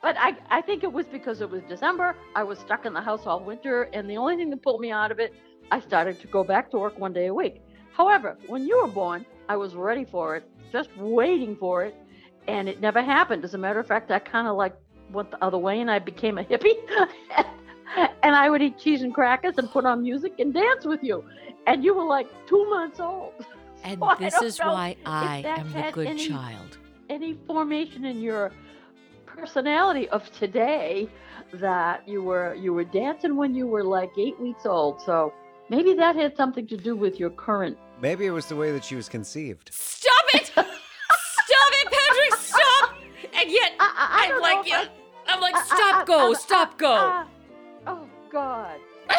But I I think it was because it was December. I was stuck in the house all winter, and the only thing that pulled me out of it, I started to go back to work one day a week. However, when you were born, I was ready for it, just waiting for it, and it never happened. As a matter of fact, I kind of like went the other way, and I became a hippie. and I would eat cheese and crackers and put on music and dance with you. And you were like two months old. And So this is why I am the good any- child. Any formation in your personality of today that you were you were dancing when you were like eight weeks old. So maybe that had something to do with your current. Maybe it was the way that she was conceived. Stop it! Stop it, Patrick! Stop! And yet, I, I, I I'm like, know yeah, I- I'm like, I- I- stop, I- go, I- stop, go. I- oh God.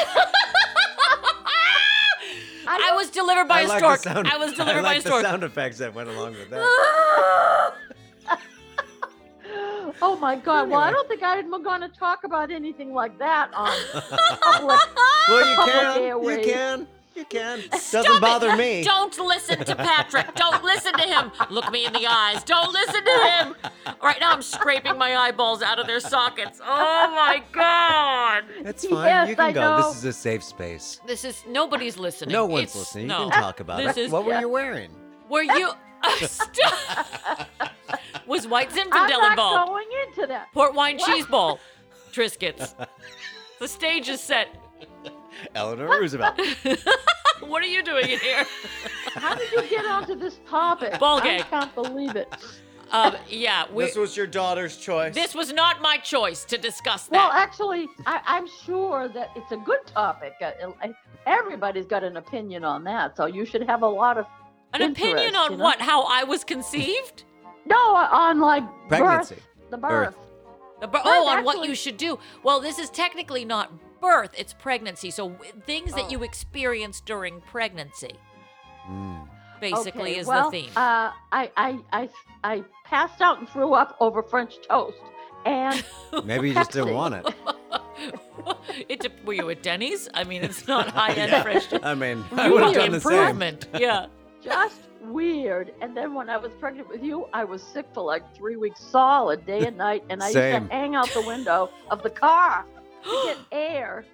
I don't- was delivered by I a like stork. Sound, I was delivered I by a stork. the sound effects that went along with that. Oh my God. Well, I don't think I'm going to talk about anything like that on public. well, you Public can. You airwaves. can. You can. Stop Doesn't it. bother me. Don't listen to Patrick. Don't listen to him. Look me in the eyes. Don't listen to him. Right now, I'm scraping my eyeballs out of their sockets. Oh my God. It's fine. Yes, you can I go. know. This is a safe space. This is nobody's listening. No one's It's- listening. no. You can talk about This it. is- what were Yeah. you wearing? Were you? Stop. Was White Zinfandel I'm not involved? going into that. Port wine cheese ball. Triscuits. The stage is set. Eleanor Roosevelt. What are you doing in here? How did you get onto this topic? Ball I gag. can't believe it. Um, yeah, we, This was your daughter's choice. this was not my choice to discuss that. Well, that. actually, I, I'm sure that it's a good topic. Uh, uh, Everybody's got an opinion on that, so you should have a lot of An opinion on you know? what? How I was conceived? no on like Pregnancy. birth, the birth. The bir- Birth, oh, on what you should do. Well, this is technically not birth; it's pregnancy. So w- things that Oh. you experience during pregnancy, basically, okay, is well, the theme. Uh, I, I, I, I passed out and threw up over French toast, and Maybe you just didn't want it. it de- were you at Denny's? I mean, it's not high end Yeah. fresh. I mean, I would have need done the same. improvement. Yeah. Just weird. And then when I was pregnant with you, I was sick for like three weeks solid, day and night, and I Same. used to hang out the window of the car to get air.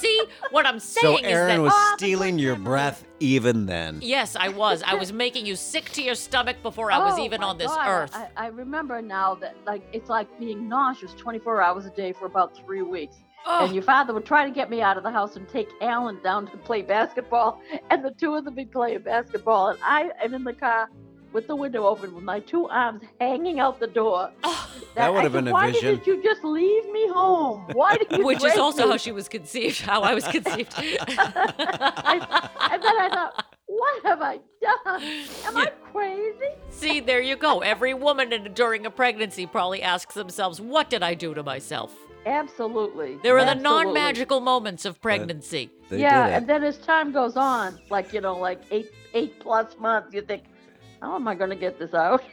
See, what I'm So saying is Aaron that was Oh, stealing your breath even then. yes, I was. I was making you sick to your stomach before I was Oh, even my on this God, earth. I, I remember now that like it's like being nauseous 24 hours a day for about three weeks. Oh, And your father would try to get me out of the house and take Alan down to play basketball, and the two of them would play basketball, and I am in the car with the window open with my two arms hanging out the door. oh. That would I have said, been a vision. Why vision." didn't you just leave me home? Why did you? which is also me? how she was conceived, how I was conceived. I, and then I thought, what have I done? Am I crazy? See, there you go. Every woman in, during a pregnancy probably asks themselves, What did I do to myself? Absolutely. There are the non magical moments of pregnancy. They yeah, and then as time goes on, like you know, like eight eight plus months, you think, how am I going to get this out?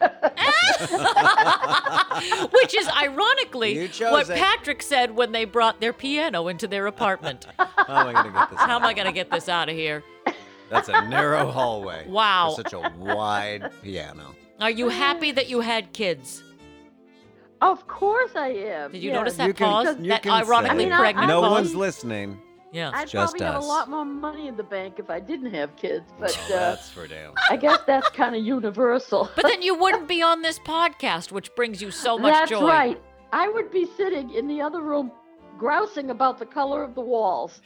Which is ironically what it. Patrick said when they brought their piano into their apartment. How am I going to get this? How am out? I going to get this out of here? That's a narrow hallway. Wow. For such a wide piano. Are you happy that you had kids? Of course I am. Did you yeah. notice that You pause? you that can ironically say- I mean, I- pregnant no I- pause? one's listening. Yeah. I'd just probably have a lot more money in the bank if I didn't have kids, but uh, That's for damn. I guess that's kind of universal. But then you wouldn't be on this podcast, which brings you so much that's joy. right. I would be sitting in the other room, grousing about the color of the walls,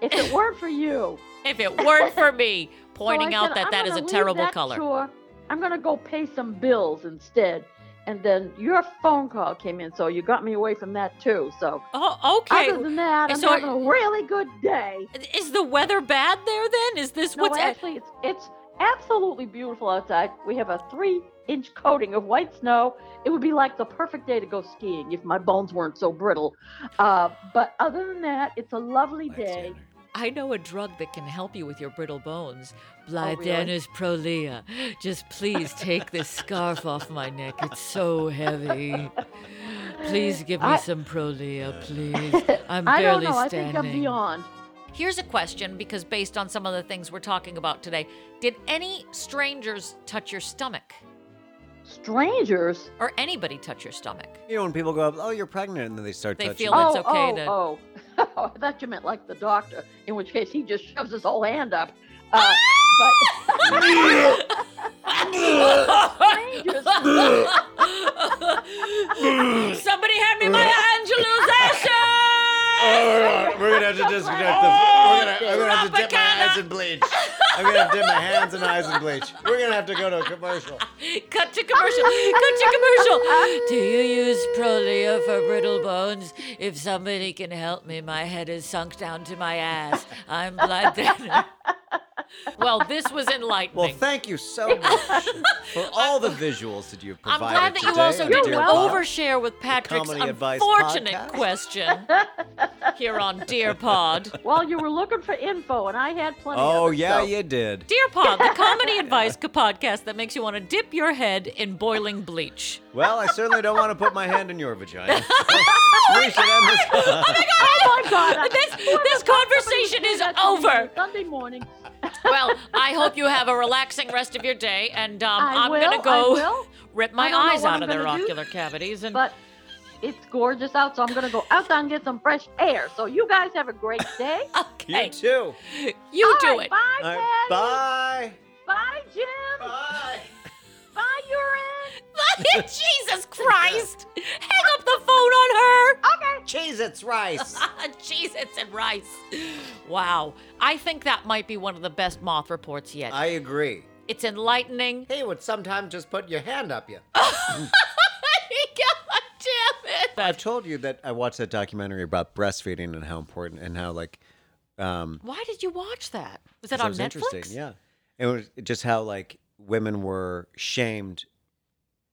if it weren't for you. If it weren't for me pointing I out said, that "I'm that is a terrible that color. chore. I'm gonna go pay some bills instead. And then your phone call came in, so you got me away from that too. So Oh, okay. other than that, I'm So- having a really good day. Is the weather bad there then? Is this No, what's actually, it's it's absolutely beautiful outside. We have a three-inch coating of white snow. It would be like the perfect day to go skiing if my bones weren't so brittle. Uh, but other than that, it's a lovely day. I know a drug that can help you with your brittle bones. Oh, really? Blythanus Prolia. Just please take this scarf off my neck. It's so heavy. Please give me I- some Prolia, please. I'm I don't barely know. I think I'm beyond. Here's a question because based on some of the things we're talking about today, did any strangers touch your stomach? Strangers. Or anybody touch your stomach? You know when people go up, oh, you're pregnant, and then they start They touching. feel you. it's oh, okay oh, to- oh. oh. I thought you meant like the doctor, in which case he just shoves his whole hand up. Uh, but strangers. Somebody hand me my Angelusation! we're gonna have to disconnect the. We're gonna, I'm gonna have to dip my eyes in bleach. I'm gonna have to dip my hands and eyes in bleach. We're gonna have to go to a commercial. Cut to commercial. Cut to commercial. Do you use Prolia for brittle bones? If somebody can help me, my head is sunk down to my ass. I'm blood thinner. Well, this was enlightening. Well, thank you so much for all the visuals that you've provided. I'm glad that you also on didn't Dear overshare with Patrick's Advice unfortunate Podcast. question here on Dear Pod. well, you were looking for info, and I had plenty. Oh of it, oh, yeah, so- you did. Dear Pod, the comedy advice podcast that makes you want to dip your head in boiling bleach. Well, I certainly don't want to put my hand in your vagina. we should end this. Oh my God! Oh this- this conversation is do that to me over. Sunday morning. Well, I hope you have a relaxing rest of your day, and um, I I'm will, gonna go rip my I don't know eyes out I'm of their gonna do, ocular cavities. And But it's gorgeous out, so I'm gonna go outside and get some fresh air. So you guys have a great day. okay, You too. you All do right, it. Bye, All right, Patty. bye. Bye, Jim. Bye. Bye, Urine. Jesus Christ! Hang up the phone on her. Okay. Cheese its rice. Cheez Its and rice. Wow. I think that might be one of the best moth reports yet. I agree. It's enlightening. He would sometimes just put your hand up you. God damn it. I've told you that I watched that documentary about breastfeeding and how important and how like um Why did you watch that? Was that that on was Netflix? interesting. Yeah. It was just how like women were shamed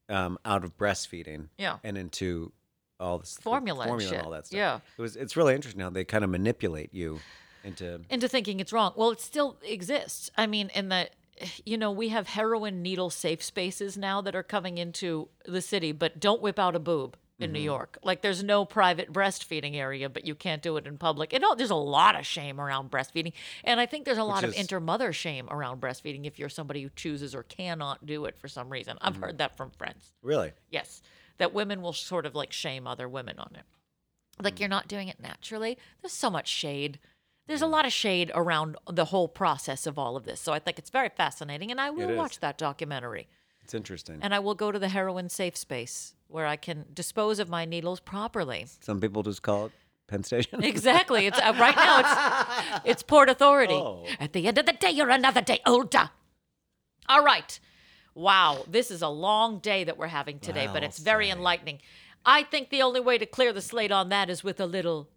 um out of breastfeeding Yeah. and into all this Formula formula shit. and all that stuff. Yeah. It was it's really interesting how they kind of manipulate you into into thinking it's wrong. Well, it still exists. I mean, in the you know, we have heroin needle safe spaces now that are coming into the city, but don't whip out a boob in Mm-hmm. New York. Like there's no private breastfeeding area, but you can't do it in public. And oh, there's a lot of shame around breastfeeding. And I think there's a lot of is- intermother shame around breastfeeding if you're somebody who chooses or cannot do it for some reason. I've Mm-hmm. heard that from friends. really Yes, that women will sort of like shame other women on it. Like Mm. you're not doing it naturally. There's so much shade. There's a lot of shade around the whole process of all of this. So I think it's very fascinating, and I will watch that documentary. It's interesting. And I will go to the heroin safe space where I can dispose of my needles properly. Some people just call it Penn Station. Exactly. It's uh, right now. It's it's Port Authority. Oh. At the end of the day, you're another day older. All right. Wow, this is a long day that we're having today, but it's very enlightening. I think the only way to clear the slate on that is with a little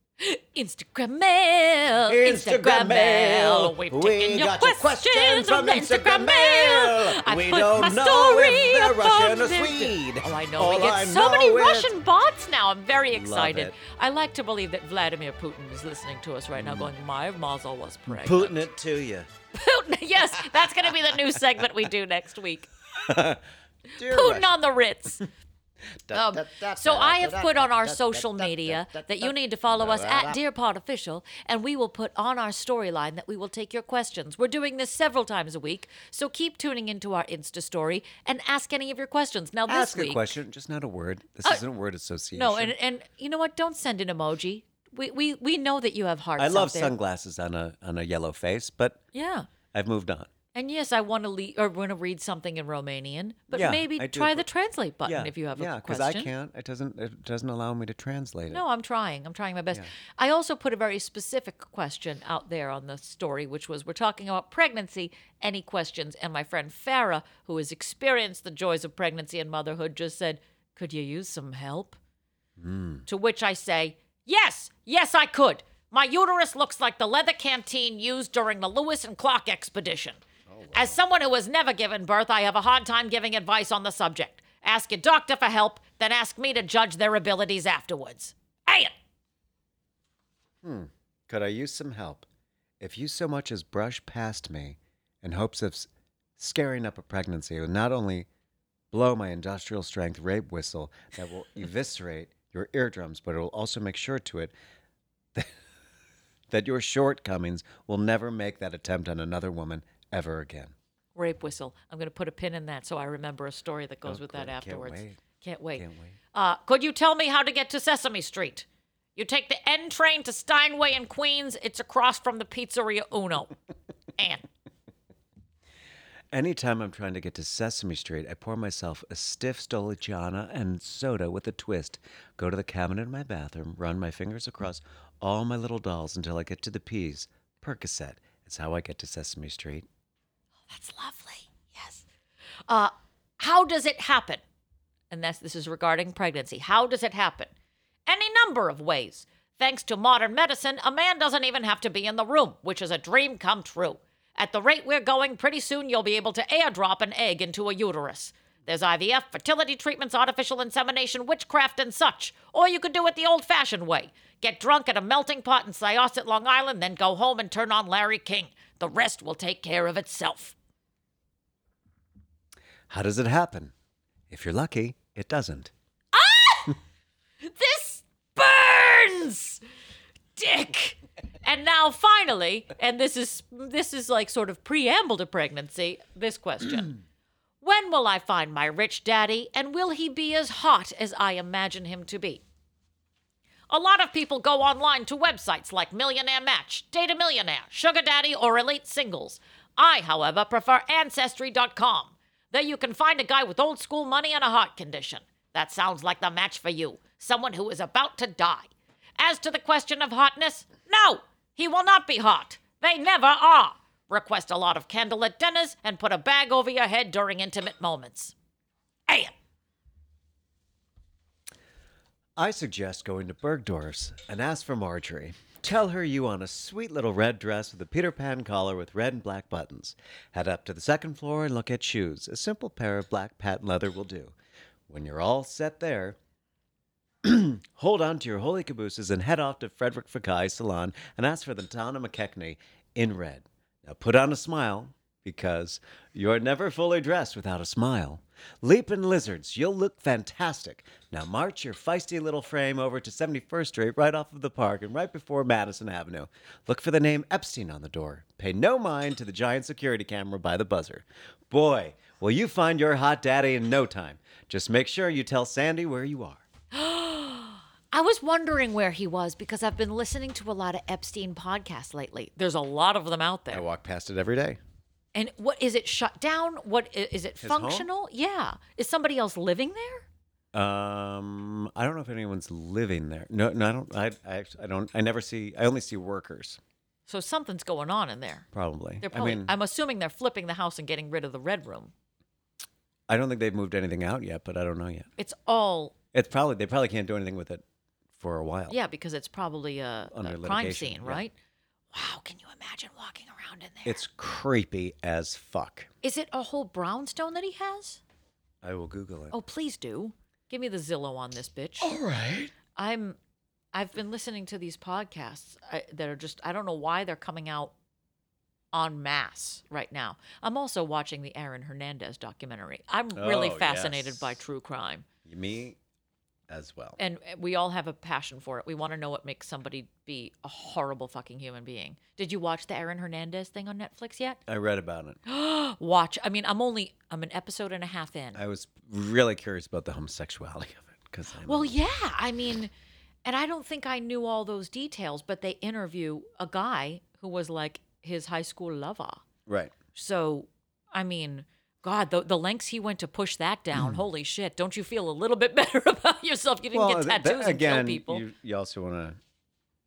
Instagram mail. Instagram mail. We've We taken your questions, questions from Instagram Instagram mail. I We put don't my know story if they're Russian or. Swede. Oh, I know. All we get I so many Russian bots now. I'm very excited. I like to believe that Vladimir Putin is listening to us right now, mm. going, "My mazel was pregnant." Putin it to you. Putin. Yes, that's going to be the new segment we do next week. Putin on the Ritz. Um, so I have put on our social media that you need to follow us at. Dear Pod Official, and we will put on our storyline that we will take your questions. We're doing this several times a week, so keep tuning into our Insta story and ask any of your questions. Now this Ask week, a question, just not a word. This Uh, isn't a word association. no, and and you know what? Don't send an emoji. We we we know that you have hearts. I love sunglasses on a on a yellow face, but Yeah. I've moved on. And yes, I want to le- or want to read something in Romanian, but Yeah, maybe I do, try the translate button if you have a question. yeah, a because question. I can't. It doesn't. It doesn't allow me to translate it. No, I'm trying. I'm trying my best. I also put a very specific question out there on the story, which was we're talking about pregnancy. Any questions? And my friend Farah, who has experienced the joys of pregnancy and motherhood, just said, Could you use some help? Hmm. To which I say, Yes, yes, I could. My uterus looks like the leather canteen used during the Lewis and Clark expedition. Oh, as someone who has never given birth, I have a hard time giving advice on the subject. Ask your doctor for help, then ask me to judge their abilities afterwards. Hey it! Could I use some help? If you so much as brush past me in hopes of s- scaring up a pregnancy, it will not only blow my industrial strength rape whistle that will eviscerate your eardrums, but it will also make sure to it that your shortcomings will never make that attempt on another woman ever again. Rape whistle. I'm going to put a pin in that so I remember a story that goes Oh, with that good. Can't afterwards. wait. Can't wait. Can't wait. Uh, could you tell me how to get to Sesame Street? You take the N train to Steinway in Queens. It's across from the Pizzeria Uno. Ann. Anytime I'm trying to get to Sesame Street, I pour myself a stiff Stolichnaya and soda with a twist, go to the cabinet in my bathroom, run my fingers across all my little dolls until I get to the P's. Percocet. It's how I get to Sesame Street. That's lovely. Yes. Uh, how does it happen? And that's, this is regarding pregnancy. How does it happen? Any number of ways. Thanks to modern medicine, a man doesn't even have to be in the room, which is a dream come true. At the rate we're going, pretty soon you'll be able to airdrop an egg into a uterus. There's IVF, fertility treatments, artificial insemination, witchcraft, and such. Or you could do it the old fashioned way get drunk at a melting pot in Syosset, Long Island, then go home and turn on Larry King. The rest will take care of itself. How does it happen? If you're lucky, it doesn't. Ah! this burns, Dick. And now, finally, and this is this is like sort of preamble to pregnancy. This question: When will I find my rich daddy, and will he be as hot as I imagine him to be? A lot of people go online to websites like Millionaire Match, Data Millionaire, Sugar Daddy, or Elite Singles. I, however, prefer Ancestry.com. There you can find a guy with old school money and a heart condition. That sounds like the match for you, someone who is about to die. As to the question of hotness, no, he will not be hot. They never are. request a lot of candlelit dinners, and put a bag over your head during intimate moments. Hey, I suggest going to Bergdorf's and ask for Marjorie. Tell her you want a sweet little red dress with a Peter Pan collar with red and black buttons. Head up to the second floor and look at shoes. A simple pair of black patent leather will do. When you're all set there, hold on to your holy cabooses and head off to Frederic Fekkai's salon and ask for the Donna McKechnie in red. Now put on a smile because you're never fully dressed without a smile. Leaping lizards, you'll look fantastic. Now march your feisty little frame over to 71st Street right off of the park and right before Madison Avenue. Look for the name Epstein on the door. Pay no mind to the giant security camera by the buzzer. Boy, will you find your hot daddy in no time. Just make sure you tell Sandy where you are. I was wondering where he was because I've been listening to a lot of Epstein podcasts lately. There's a lot of them out there. I walk past it every day. And what is it shut down? What is it His home? functional? Yeah. Is somebody else living there? Um, I don't know if anyone's living there. No, no, I don't. I, I, actually, I don't. I never see. I only see workers. So something's going on in there. Probably. They're probably I mean, I'm assuming they're flipping the house and getting rid of the red room. I don't think they've moved anything out yet, but I don't know yet. It's all It's probably they probably can't do anything with it for a while. yeah, because it's probably a, a crime scene, yeah. Right? Wow, can you imagine walking around in there? It's creepy as fuck. Is it a whole brownstone that he has? I will Google it. Oh, please do. Give me the Zillow on this bitch. all right. I'm I've been listening to these podcasts I, that are just I don't know why they're coming out en masse right now. I'm also watching the Aaron Hernandez documentary. I'm really Oh, fascinated by true crime. Me as well. And we all have a passion for it. We want to know what makes somebody be a horrible fucking human being. Did you watch the Aaron Hernandez thing on Netflix yet? I read about it. Watch. I mean, I'm only I'm an episode and a half in. I was really curious about the homosexuality of it because Well, yeah. I mean, and I don't think I knew all those details, but they interview a guy who was like his high school lover. right. So, I mean, God, the, the lengths he went to push that down, holy shit. Don't you feel a little bit better about yourself? You didn't get th- th- tattoos and kill people. You, you also want to,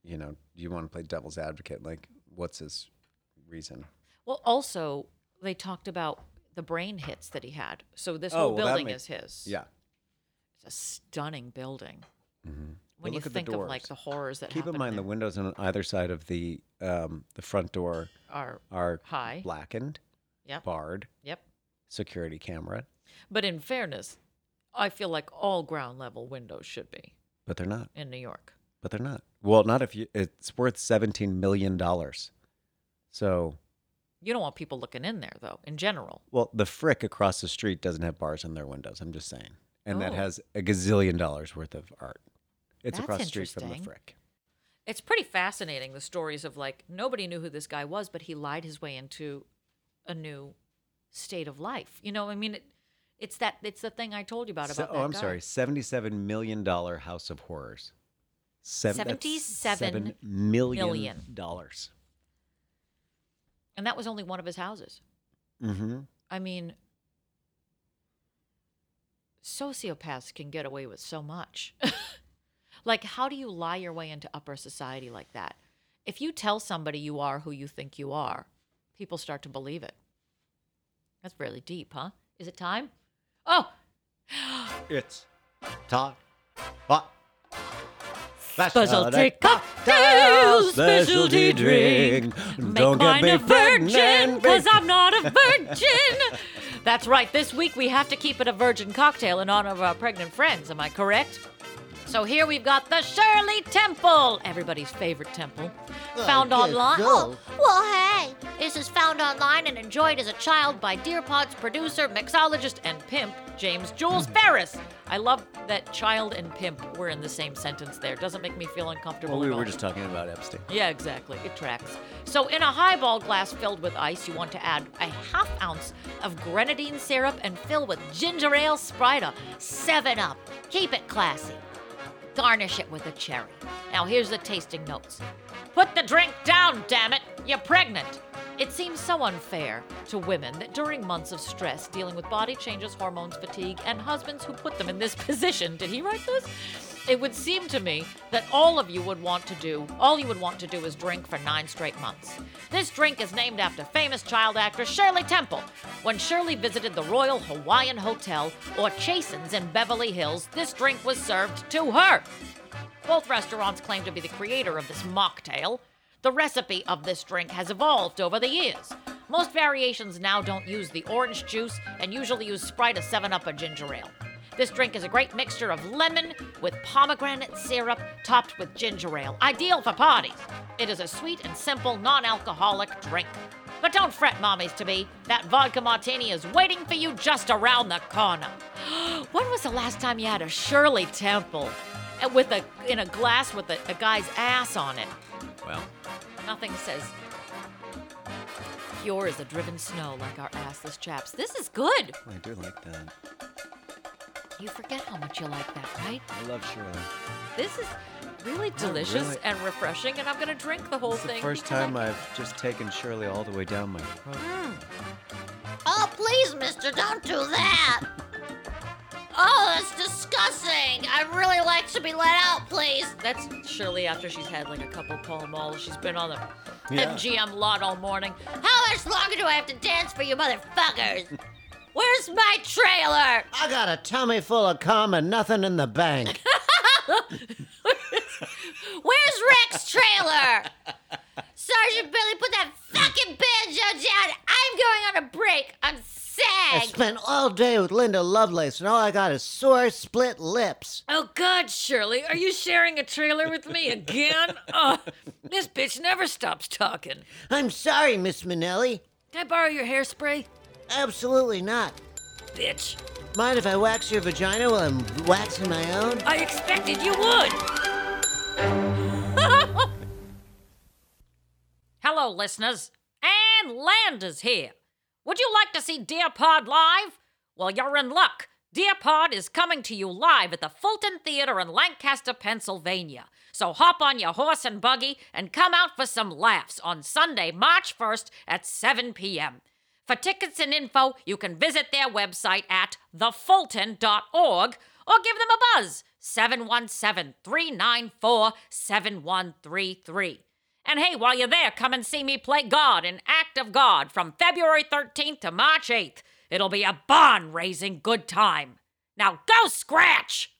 you know, you want to play devil's advocate. Like, what's his reason? Well, also, they talked about the brain hits that he had. So, this Oh, whole well, building makes- is his. Yeah. It's a stunning building. When But you look at the think of like the horrors that Keep in mind the windows on either side of the um, the front door are are high. blackened, Yep. barred, Yep. Security camera, But in fairness, I feel like all ground level windows should be but they're not. in New York. But they're not. Well, not if you. It's worth seventeen million dollars. So, You don't want people looking in there, though, in general. well, the Frick across the street doesn't have bars on their windows. I'm just saying, and that Oh. has a gazillion dollars worth of art. It's That's across the street from the. Frick. It's pretty fascinating, the stories of like nobody knew who this guy was, but he lied his way into a new state of life. You know, I mean, it, it's that, it's the thing I told you about. About oh, that I'm guy. sorry. Seventy-seven million dollar House of Horrors. Seven, that's 77 seven million million. dollars. And that was only one of his houses. Mm-hmm. I mean, sociopaths can get away with so much. like, how do you lie your way into upper society like that? If you tell somebody you are who you think you are, people start to believe it. That's really deep, huh? Is it time? Oh, It's top hot. Specialty cocktail, specialty drink. Make Don't get me a virgin, because. I'm not a virgin. That's right. This week we have to keep it a virgin cocktail in honor of our pregnant friends. Am I correct? So here we've got the Shirley Temple, everybody's favorite temple, found online. Oh, well, hey, this is found online and enjoyed as a child by Dear Pod's producer, mixologist, and pimp James Jules hmm. Ferris. I love that child and pimp were in the same sentence there. Doesn't make me feel uncomfortable. Well, we at all. were just talking about Epstein. Yeah, exactly. It tracks. So, in a highball glass filled with ice, you want to add a half ounce of grenadine syrup and fill with ginger ale Sprite, 7 Up. Keep it classy. Garnish it with a cherry. Now, here's the tasting notes. Put the drink down, damn it. You're pregnant. It seems so unfair to women that during months of stress dealing with body changes, hormones, fatigue, and husbands who put them in this position, did he write this? It would seem to me that all of you would want to do, all you would want to do is drink for nine straight months. This drink is named after famous child actress Shirley Temple. When Shirley visited the Royal Hawaiian Hotel or Chasen's in Beverly Hills, this drink was served to her. Both restaurants claim to be the creator of this mocktail. The recipe of this drink has evolved over the years. Most variations now don't use the orange juice and usually use Sprite, a 7 Up, or ginger ale. This drink is a great mixture of lemon with pomegranate syrup topped with ginger ale, ideal for parties. It is a sweet and simple non alcoholic drink. But don't fret, mommies to be. That vodka martini is waiting for you just around the corner. when was the last time you had a Shirley Temple uh, with a in a glass with a, a guy's ass on it? Well, Nothing says pure as the driven snow like our assless chaps. This is good. I do like that. You forget how much you like that, right? I love Shirley. This is really delicious really- and refreshing, and I'm gonna drink the whole It's the thing. first because I time I've just taken Shirley all the way down my throat. Mm. Oh, please, mister, don't do that. Oh, that's disgusting. I really like to be let out, please. That's Shirley after she's had like a couple Pall Malls. She's been on the Yeah. MGM lot all morning. How much longer do I have to dance for you motherfuckers? Where's my trailer? I got a tummy full of cum and nothing in the bank. Where's Rex's trailer? Sergeant Billy, put that fucking banjo down. I'm going on a break. I'm I spent all day with Linda Lovelace, and all I got is sore, split lips. Oh God, Shirley, are you sharing a trailer with me again? Oh, this bitch never stops talking. I'm sorry, Miss Minnelli. Can I borrow your hairspray, Absolutely not. bitch? Mind if I wax your vagina while I'm waxing my own? I expected you would. Hello, listeners. Ann Landers here. Would you like to see Dear Pod live? Well, you're in luck. Dear Pod is coming to you live at the Fulton Theater in Lancaster, Pennsylvania. So hop on your horse and buggy and come out for some laughs on Sunday, March 1st at 7 p.m. For tickets and info, you can visit their website at thefulton.org or give them a buzz 717 394 7133. And hey, while you're there, come and see me play God in Act of God from February 13th to March 8th. It'll be a barn raising good time. Now go scratch!